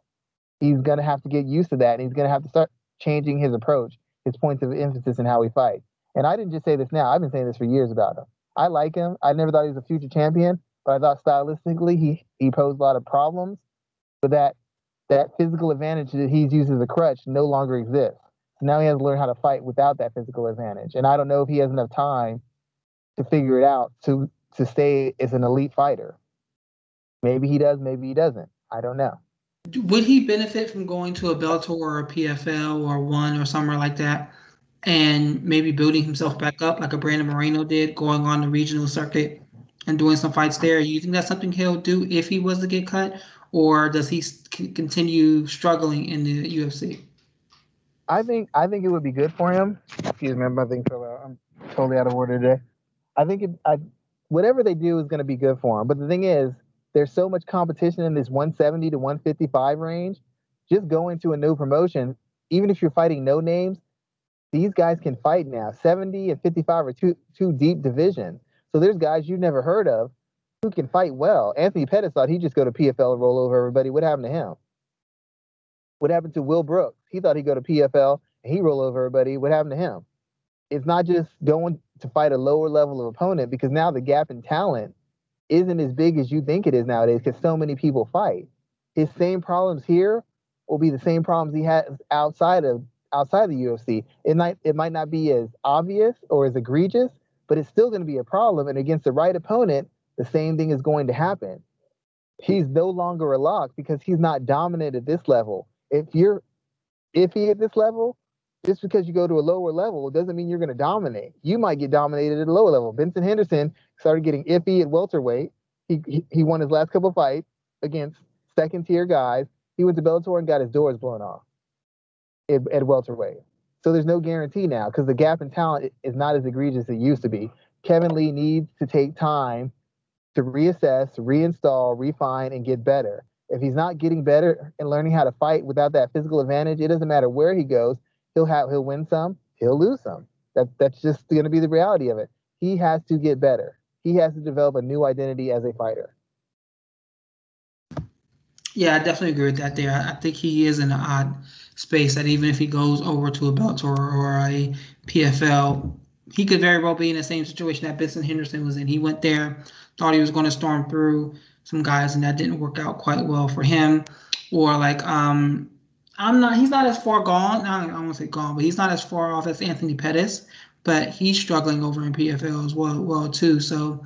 He's gonna have to get used to that, and he's gonna have to start changing his approach, his points of emphasis, in how he fights. And I didn't just say this now; I've been saying this for years about him. I like him. I never thought he was a future champion, but I thought stylistically he he posed a lot of problems. But that that physical advantage that he's used as a crutch no longer exists. So now he has to learn how to fight without that physical advantage. And I don't know if he has enough time to figure it out to to stay as an elite fighter. Maybe he does, maybe he doesn't. I don't know. Would he benefit from going to a Bellator or a PFL or one or somewhere like that? and maybe building himself back up like a Brandon Moreno did, going on the regional circuit and doing some fights there. You think that's something he'll do if he was to get cut, or does he continue struggling in the UFC? I think I think it would be good for him. Excuse me, my thing fell out. I'm totally out of order today. I think it, I, whatever they do is going to be good for him. But the thing is, there's so much competition in this 170 to 155 range. Just going to a new promotion, even if you're fighting no names, these guys can fight now. 70 and 55 are two two deep divisions. So there's guys you've never heard of who can fight well. Anthony Pettis thought he'd just go to PFL and roll over everybody. What happened to him? What happened to Will Brooks? He thought he'd go to PFL and he roll over everybody. What happened to him? It's not just going to fight a lower level of opponent because now the gap in talent isn't as big as you think it is nowadays because so many people fight. His same problems here will be the same problems he has outside of outside the UFC. It might it might not be as obvious or as egregious, but it's still going to be a problem. And against the right opponent, the same thing is going to happen. He's no longer a lock because he's not dominant at this level. If you're if he at this level, just because you go to a lower level doesn't mean you're going to dominate. You might get dominated at a lower level. Benson Henderson started getting iffy at welterweight. He, he, he won his last couple fights against second tier guys. He went to Bellator and got his doors blown off at, at welterweight. So there's no guarantee now because the gap in talent is not as egregious as it used to be. Kevin Lee needs to take time to reassess, reinstall, refine, and get better. If he's not getting better and learning how to fight without that physical advantage, it doesn't matter where he goes. He'll have he'll win some, he'll lose some. That that's just going to be the reality of it. He has to get better. He has to develop a new identity as a fighter. Yeah, I definitely agree with that. There, I think he is in an odd space that even if he goes over to a Bellator or a PFL, he could very well be in the same situation that Benson Henderson was in. He went there, thought he was going to storm through some guys, and that didn't work out quite well for him. Or like, um, I'm not. He's not as far gone. I don't want to say gone, but he's not as far off as Anthony Pettis. But he's struggling over in PFL as well, well too. So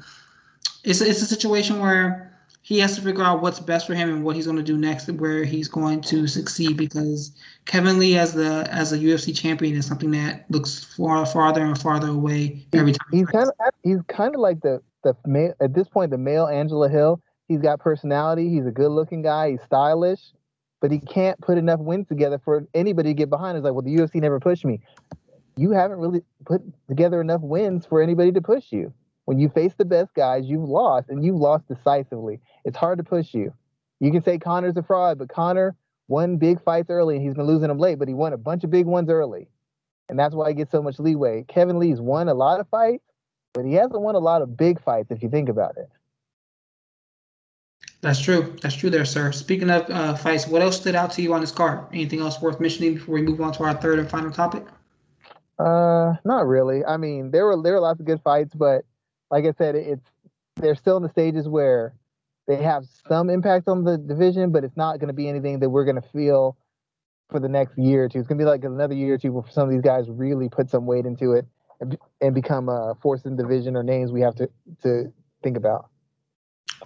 it's it's a situation where he has to figure out what's best for him and what he's going to do next and where he's going to succeed because Kevin Lee as the as a UFC champion is something that looks far farther and farther away every time. He's kind of he's kind of like the the male at this point the male Angela Hill. He's got personality. He's a good looking guy. He's stylish, but he can't put enough wins together for anybody to get behind. It's like, well, the UFC never pushed me. You haven't really put together enough wins for anybody to push you. When you face the best guys, you've lost and you've lost decisively. It's hard to push you. You can say Conor's a fraud, but Conor won big fights early and he's been losing them late, but he won a bunch of big ones early. And that's why he gets so much leeway. Kevin Lee's won a lot of fights, but he hasn't won a lot of big fights if you think about it. That's true. That's true, there, sir. Speaking of uh, fights, what else stood out to you on this card? Anything else worth mentioning before we move on to our third and final topic? Uh, not really. I mean, there were there were lots of good fights, but like I said, it's they're still in the stages where they have some impact on the division, but it's not going to be anything that we're going to feel for the next year or two. It's going to be like another year or two where some of these guys really put some weight into it and, and become a force in division or names we have to to think about.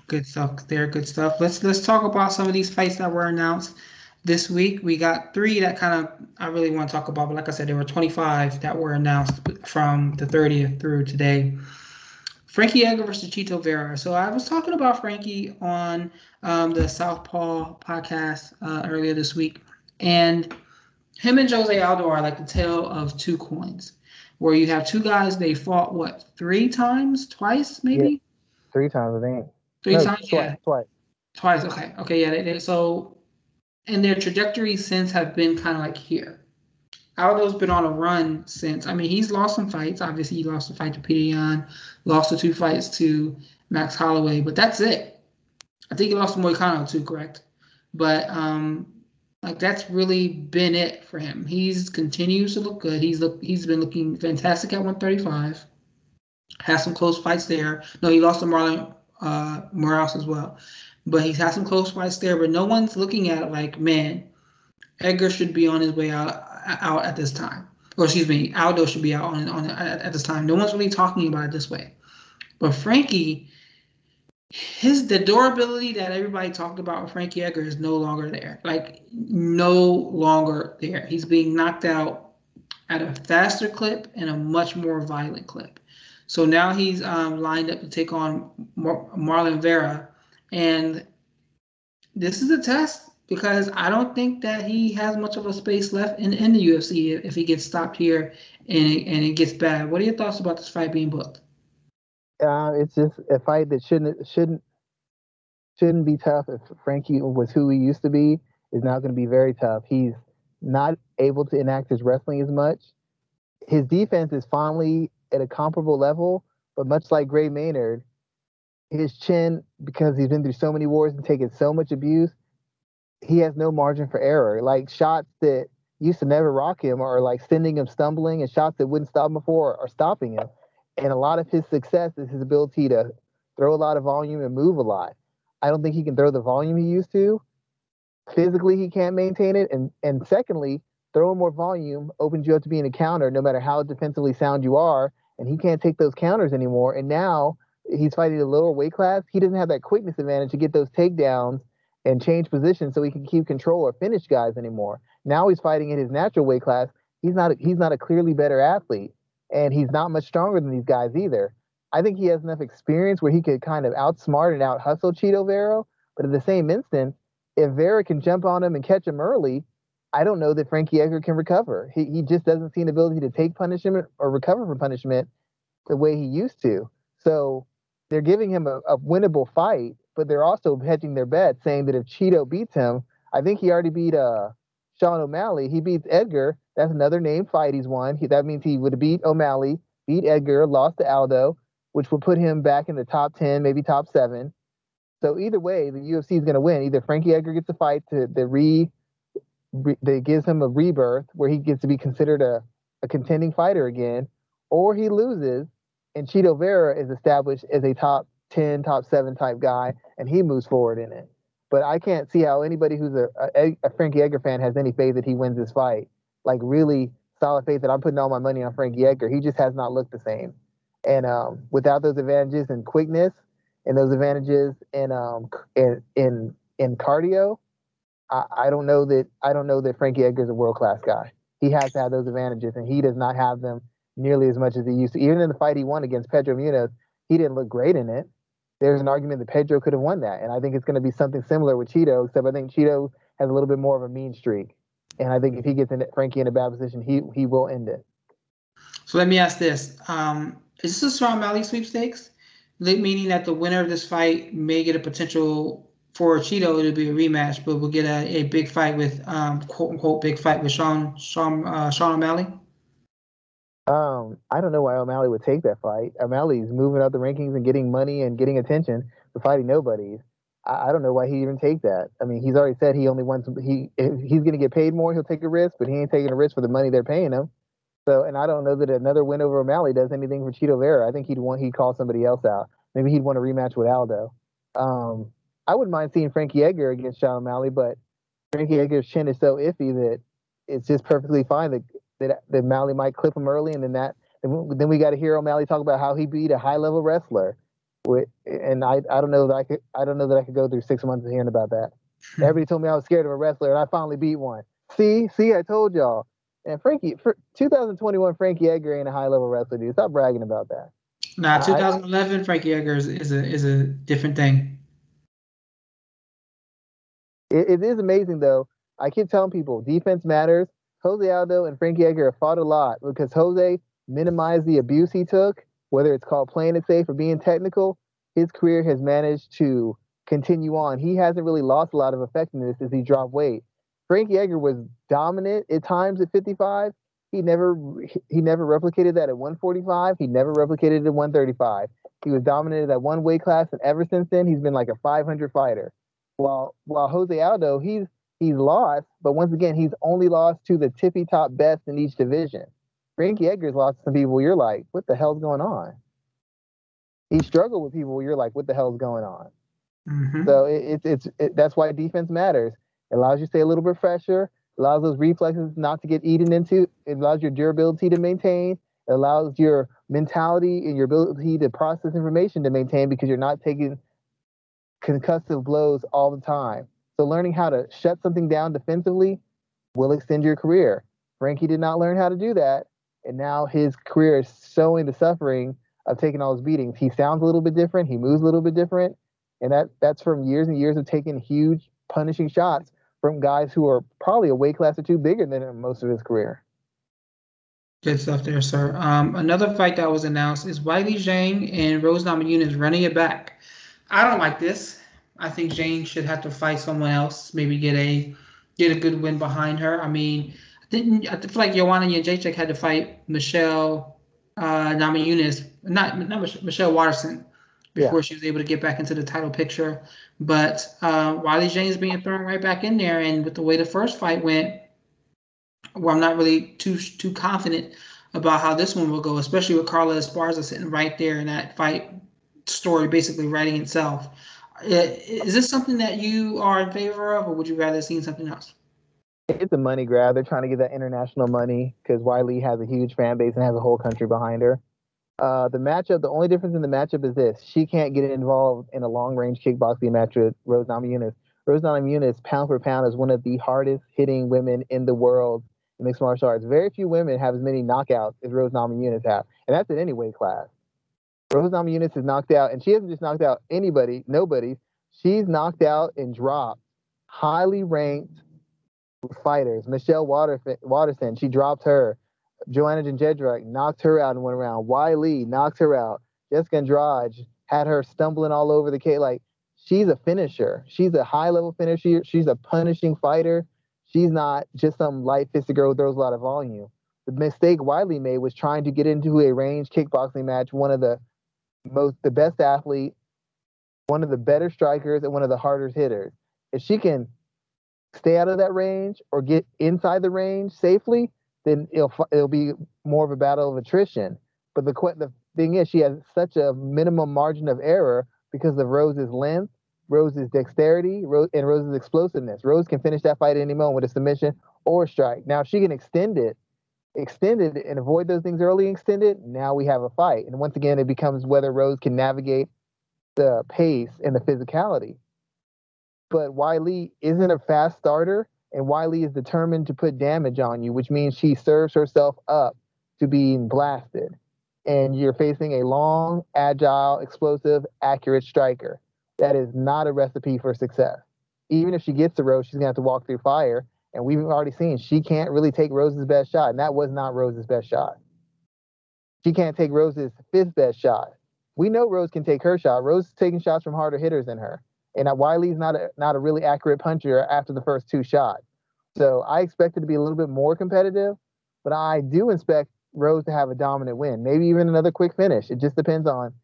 Good stuff there. Good stuff. Let's let's talk about some of these fights that were announced this week. We got three that kind of I really want to talk about, but like I said, there were 25 that were announced from the 30th through today. Frankie Edgar versus Chito Vera. So I was talking about Frankie on um, the Southpaw podcast uh, earlier this week, and him and Jose Aldo are like the tale of two coins, where you have two guys they fought what three times, twice maybe. Yeah. Three times, I think. Three No, times, twice, yeah. Twice. Twice, okay, okay, yeah. They, they, so, and their trajectories since have been kind of like here. Aldo's been on a run since. I mean, he's lost some fights. Obviously, he lost a fight to Petr Yan, lost the two fights to Max Holloway, but that's it. I think he lost to Moicano too, correct? But um, like that's really been it for him. He's continues to look good. He's look he's been looking fantastic at 135. Has some close fights there. No, he lost to Marlon uh, Morales as well. But he's had some close fights there, but no one's looking at it like, man, Edgar should be on his way out out at this time. Or excuse me, Aldo should be out on on at, at this time. No one's really talking about it this way. But Frankie, his the durability that everybody talked about with Frankie Edgar is no longer there. Like no longer there. He's being knocked out at a faster clip and a much more violent clip. So now he's um, lined up to take on Mar- Marlon Vera, and this is a test because I don't think that he has much of a space left in, in the UFC if he gets stopped here and it, and it gets bad. What are your thoughts about this fight being booked? Uh, it's just a fight that shouldn't shouldn't shouldn't be tough. If Frankie was who he used to be, is now going to be very tough. He's not able to enact his wrestling as much. His defense is finally at a comparable level, but much like Gray Maynard, his chin, because he's been through so many wars and taken so much abuse, he has no margin for error. Like shots that used to never rock him are like sending him stumbling, and shots that wouldn't stop him before are stopping him. And a lot of his success is his ability to throw a lot of volume and move a lot. I don't think he can throw the volume he used to. Physically, he can't maintain it. And and secondly, throwing more volume opens you up to being a counter, no matter how defensively sound you are. And he can't take those counters anymore. And now he's fighting a lower weight class. He doesn't have that quickness advantage to get those takedowns and change positions so he can keep control or finish guys anymore. Now he's fighting in his natural weight class. He's not a, he's not a clearly better athlete, and he's not much stronger than these guys either. I think he has enough experience where he could kind of outsmart and out hustle Chito Vera. But at the same instant, if Vera can jump on him and catch him early, I don't know that Frankie Edgar can recover. He he just doesn't see an ability to take punishment or recover from punishment the way he used to. So they're giving him a, a winnable fight, but they're also hedging their bet, saying that if Chito beats him, I think he already beat uh Sean O'Malley. He beats Edgar. That's another name fight he's won. He, that means he would beat O'Malley, beat Edgar, lost to Aldo, which would put him back in the top ten, maybe top seven. So either way, the UFC is going to win. Either Frankie Edgar gets a fight to the re, re that gives him a rebirth where he gets to be considered a, a contending fighter again, or he loses and Chito Vera is established as a top 10, top seven type guy, and he moves forward in it. But I can't see how anybody who's a, a, a Frankie Edgar fan has any faith that he wins this fight. Like really solid faith that I'm putting all my money on Frankie Edgar. He just has not looked the same. And um, without those advantages in quickness and those advantages in um, in in in cardio, I, I don't know that I don't know that Frankie Edgar is a world class guy. He has to have those advantages, and he does not have them nearly as much as he used to. Even in the fight he won against Pedro Munhoz, he didn't look great in it. There's an argument that Pedro could have won that, and I think it's going to be something similar with Chito, except I think Chito has a little bit more of a mean streak, and I think if he gets in Frankie in a bad position, he he will end it. So let me ask this: um, Is this a Sean O'Malley sweepstakes, meaning that the winner of this fight may get a potential for Chito it'll be a rematch, but we'll get a, a big fight with um, quote unquote big fight with Sean Sean uh, Sean O'Malley? Um, I don't know why O'Malley would take that fight. O'Malley's moving up the rankings and getting money and getting attention for fighting nobodies. I, I don't know why he even take that. I mean, he's already said he only wants he he's going to get paid more. He'll take a risk, but he ain't taking a risk for the money they're paying him. So, and I don't know that another win over O'Malley does anything for Chito Vera. I think he'd want he'd call somebody else out. Maybe he'd want a rematch with Aldo. Um, I wouldn't mind seeing Frankie Edgar against Sean O'Malley, but Frankie Edgar's chin is so iffy that it's just perfectly fine that that, that O'Malley might clip him early, and then that then we got to hear O'Malley talk about how he beat a high level wrestler. And I, I don't know that I could I don't know that I could go through six months of hearing about that. <laughs> Everybody told me I was scared of a wrestler, and I finally beat one. See, see, I told y'all. And Frankie, for 2021, Frankie Edgar ain't a high level wrestler, dude. Stop bragging about that. Nah, 2011, I, Frankie Edgar is, is a is a different thing. It, it is amazing though. I keep telling people defense matters. Jose Aldo and Frankie Edgar have fought a lot because Jose minimized the abuse he took, whether it's called playing it safe or being technical. His career has managed to continue on. He hasn't really lost a lot of effectiveness as he dropped weight. Frankie Edgar was dominant at times at 55. He never he never replicated that at 145. He never replicated it at 135. He was dominated at one weight class, and ever since then he's been like a 500 fighter. While while Jose Aldo, he's he's lost, but once again he's only lost to the tippy top best in each division. Frankie Edgar's lost to some people you're like, what the hell's going on? He struggled with people you're like, what the hell's going on? Mm-hmm. So it's it, it's it, that's why defense matters. It allows you to stay a little bit fresher. Allows those reflexes not to get eaten into. It allows your durability to maintain. It allows your mentality and your ability to process information to maintain because you're not taking concussive blows all the time. So learning how to shut something down defensively will extend your career. Frankie did not learn how to do that, and now his career is showing the suffering of taking all his beatings. He sounds a little bit different. He moves a little bit different, and that that's from years and years of taking huge punishing shots from guys who are probably a weight class or two bigger than him most of his career. Good stuff there, sir. Um, another fight that was announced is Weili Zhang and Rose Namajunas running it back. I don't like this. I think Zhang should have to fight someone else, maybe get a get a good win behind her. I mean, I didn't I feel like Joanna Jędrzejczyk had to fight Michelle uh, Namajunas, not not Michelle Waterson, before yeah. she was able to get back into the title picture. But uh, Weili Zhang being thrown right back in there, and with the way the first fight went, well, I'm not really too too confident about how this one will go, especially with Carla Esparza sitting right there in that fight story, basically writing itself. Is this something that you are in favor of, or would you rather see something else? It's a money grab. They're trying to get that international money because Weili has a huge fan base and has a whole country behind her. Uh, the matchup, the only difference in the matchup is this: she can't get involved in a long-range kickboxing match with Rose Namajunas. Rose Namajunas, pound for pound, is one of the hardest hitting women in the world in mixed martial arts. Very few women have as many knockouts as Rose Namajunas have, and that's in any weight class. Rose Namajunas is knocked out, and she hasn't just knocked out anybody, nobody. She's knocked out and dropped highly ranked fighters. Michelle Waterson, she dropped her. Joanna Jędrzejczyk knocked her out in one round. Weili knocked her out. Jessica Andrade had her stumbling all over the cage. Like she's a finisher. She's a high level finisher. She's a punishing fighter. She's not just some light fisted girl who throws a lot of volume. The mistake Weili made was trying to get into a range kickboxing match. One of the most, the best athlete, one of the better strikers, and one of the hardest hitters. If she can stay out of that range or get inside the range safely, then it'll it'll be more of a battle of attrition. But the the thing is, she has such a minimum margin of error because of Rose's length, Rose's dexterity, Rose, and Rose's explosiveness. Rose can finish that fight at any moment with a submission or a strike. Now, if she can extend it, extend it, and avoid those things early and extend now we have a fight. And once again, it becomes whether Rose can navigate the pace and the physicality. But Weili isn't a fast starter and Weili is determined to put damage on you, which means she serves herself up to being blasted. And you're facing a long, agile, explosive, accurate striker. That is not a recipe for success. Even if she gets to Rose, she's gonna have to walk through fire. And we've already seen she can't really take Rose's best shot, and that was not Rose's best shot. She can't take Rose's fifth best shot. We know Rose can take her shot. Rose is taking shots from harder hitters than her. And uh, Weili's not a not a really accurate puncher after the first two shots. So I expect it to be a little bit more competitive, but I do expect Rose to have a dominant win, maybe even another quick finish. It just depends on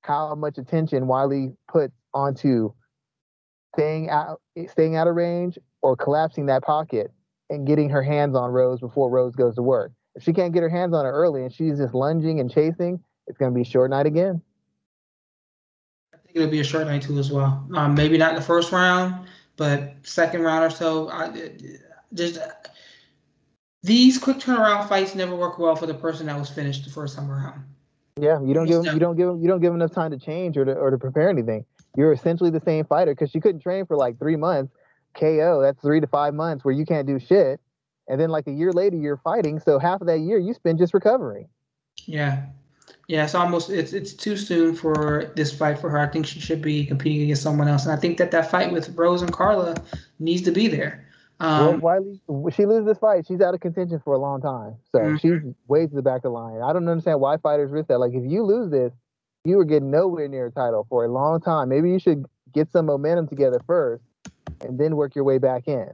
how much attention Weili puts onto staying out, staying out of range, or collapsing that pocket and getting her hands on Rose before Rose goes to work. If she can't get her hands on her early and she's just lunging and chasing, it's going to be a short night again. I think it'll be a short night too as well. Um, maybe not the first round, but second round or so. I, just these quick turnaround fights never work well for the person that was finished the first time around. Yeah, you don't give them, you don't give them, you don't give them enough time to change or to or to prepare anything. You're essentially the same fighter because she couldn't train for like three months. KO, that's three to five months where you can't do shit. And then like a year later, you're fighting. So half of that year you spend just recovering. Yeah, yeah. It's almost it's it's too soon for this fight for her. I think she should be competing against someone else. And I think that that fight with Rose and Carla needs to be there. Um, well, Weili, she loses this fight, she's out of contention for a long time. So mm-hmm. she's way to the back of the line. I don't understand why fighters risk that. Like, if you lose this, you were getting nowhere near a title for a long time. Maybe you should get some momentum together first and then work your way back in.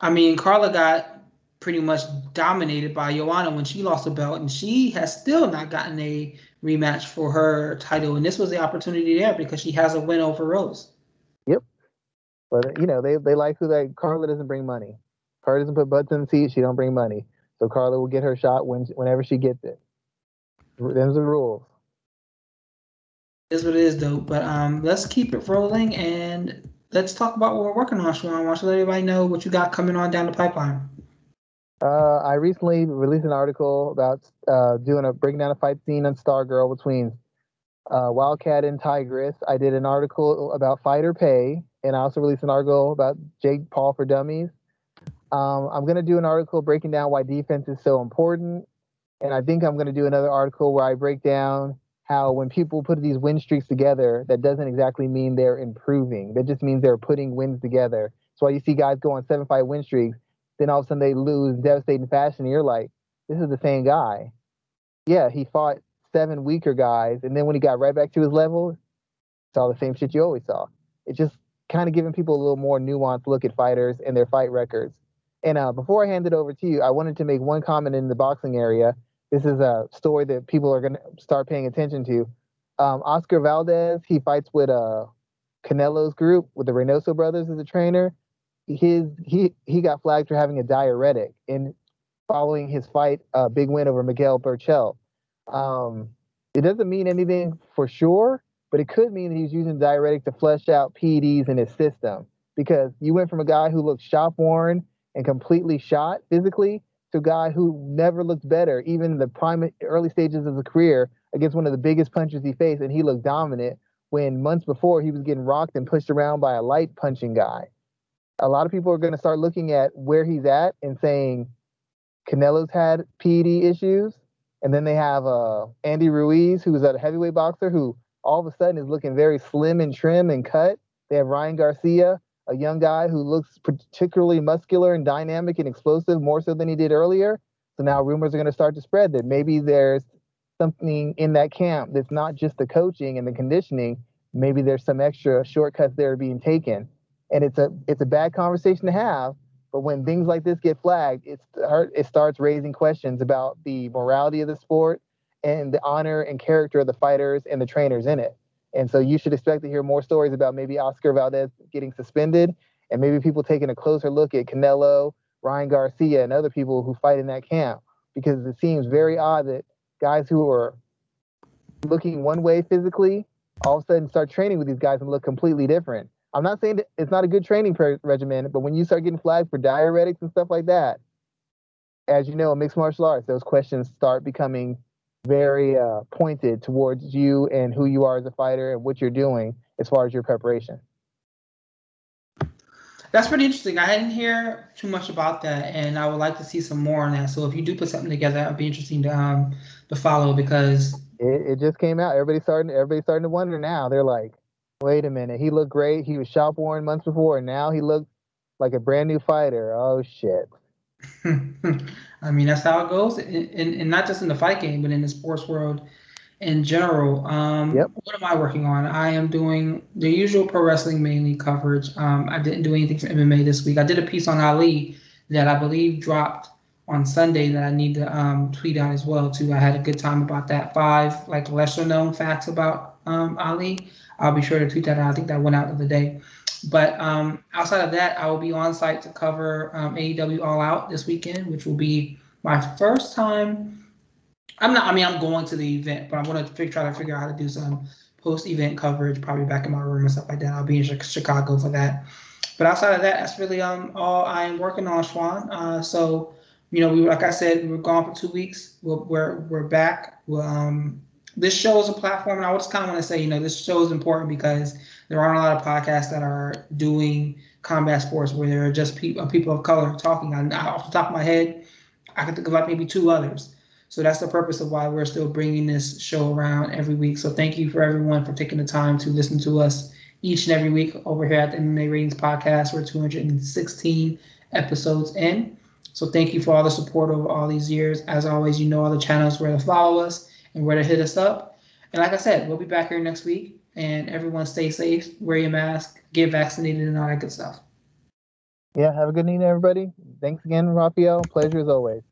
I mean, Carla got pretty much dominated by Joanna when she lost the belt, and she has still not gotten a rematch for her title. And this was the opportunity there because she has a win over Rose. Yep. But you know, they they like who they Carla doesn't bring money. Carla doesn't put butts in the seat, she don't bring money. So Carla will get her shot when whenever she gets it. Them's the rules. Is what it is though. But um let's keep it rolling and let's talk about what we're working on, Sean. Why let everybody know what you got coming on down the pipeline? Uh, I recently released an article about uh, doing a breaking down a fight scene on Stargirl between uh, Wildcat and Tigress. I did an article about fighter pay, and I also released an article about Jake Paul for Dummies. Um, I'm going to do an article breaking down why defense is so important. And I think I'm going to do another article where I break down how when people put these win streaks together, that doesn't exactly mean they're improving. That just means they're putting wins together. So why you see guys go on seven fight win streaks, then all of a sudden they lose devastating fashion, and you're like, this is the same guy. Yeah, he fought seven weaker guys, and then when he got right back to his level, saw the same shit you always saw. It just kind of giving people a little more nuanced look at fighters and their fight records. And uh, before I hand it over to you, I wanted to make one comment in the boxing area. This is a story that people are going to start paying attention to. Um, Oscar Valdez, he fights with uh, Canelo's group with the Reynoso brothers as a trainer. His he he got flagged for having a diuretic in following his fight, uh, big win over Miguel Berchelt. Um, it doesn't mean anything for sure, but it could mean that he's using diuretic to flush out PEDs in his system because you went from a guy who looked shop worn and completely shot physically a guy who never looked better, even in the prime early stages of his career against one of the biggest punchers he faced, and he looked dominant when months before he was getting rocked and pushed around by a light punching guy. A lot of people are going to start looking at where he's at and saying Canelo's had PED issues, and then they have uh, Andy Ruiz, who's a heavyweight boxer who all of a sudden is looking very slim and trim and cut. They have Ryan Garcia, a young guy who looks particularly muscular and dynamic and explosive more so than he did earlier. So now rumors are going to start to spread that maybe there's something in that camp that's not just the coaching and the conditioning. Maybe there's some extra shortcuts that are being taken, and it's a it's a bad conversation to have. But when things like this get flagged, it's it starts raising questions about the morality of the sport and the honor and character of the fighters and the trainers in it. And so you should expect to hear more stories about maybe Oscar Valdez getting suspended and maybe people taking a closer look at Canelo, Ryan Garcia, and other people who fight in that camp because it seems very odd that guys who are looking one way physically all of a sudden start training with these guys and look completely different. I'm not saying it's not a good training regimen, but when you start getting flagged for diuretics and stuff like that, as you know, in mixed martial arts, those questions start becoming very uh, pointed towards you and who you are as a fighter and what you're doing as far as your preparation. That's pretty interesting. I didn't hear too much about that, and I would like to see some more on that. So if you do put something together, would be interesting to um to follow because it, it just came out. Everybody's starting everybody's starting to wonder now. They're like, wait a minute, he looked great. He was shop worn months before, and now he looked like a brand new fighter. Oh shit. <laughs> I mean, that's how it goes, and, and not just in the fight game, but in the sports world in general. Um, yep. What am I working on? I am doing the usual pro wrestling mainly coverage. Um, I didn't do anything for MMA this week. I did a piece on Ali that I believe dropped on Sunday that I need to um, tweet out as well too. I had a good time about that. Five like lesser known facts about um, Ali. I'll be sure to tweet that out. I think that went out the other day. But um, outside of that, I will be on site to cover um, AEW All Out this weekend, which will be my first time. I'm not. I mean, I'm going to the event, but I'm going to try to figure out how to do some post-event coverage, probably back in my room and stuff like that. I'll be in Chicago for that. But outside of that, that's really um all I'm working on, Schwan. Uh, so you know, we like I said, we were gone for two weeks. We're we're, we're back. We'll, um, this show is a platform, and I just kind of want to say, you know, this show is important because there aren't a lot of podcasts that are doing combat sports where there are just pe- uh, people of color talking. I, off the top of my head, I can think of like maybe two others. So that's the purpose of why we're still bringing this show around every week. So thank you for everyone for taking the time to listen to us each and every week over here at the MMA Ratings Podcast. We're 216 episodes in. So thank you for all the support over all these years. As always, you know all the channels where to follow us and where to hit us up. And like I said, we'll be back here next week. And everyone stay safe, wear your mask, get vaccinated, and all that good stuff. Yeah, have a good evening, everybody. Thanks again, Rafael. Pleasure as always.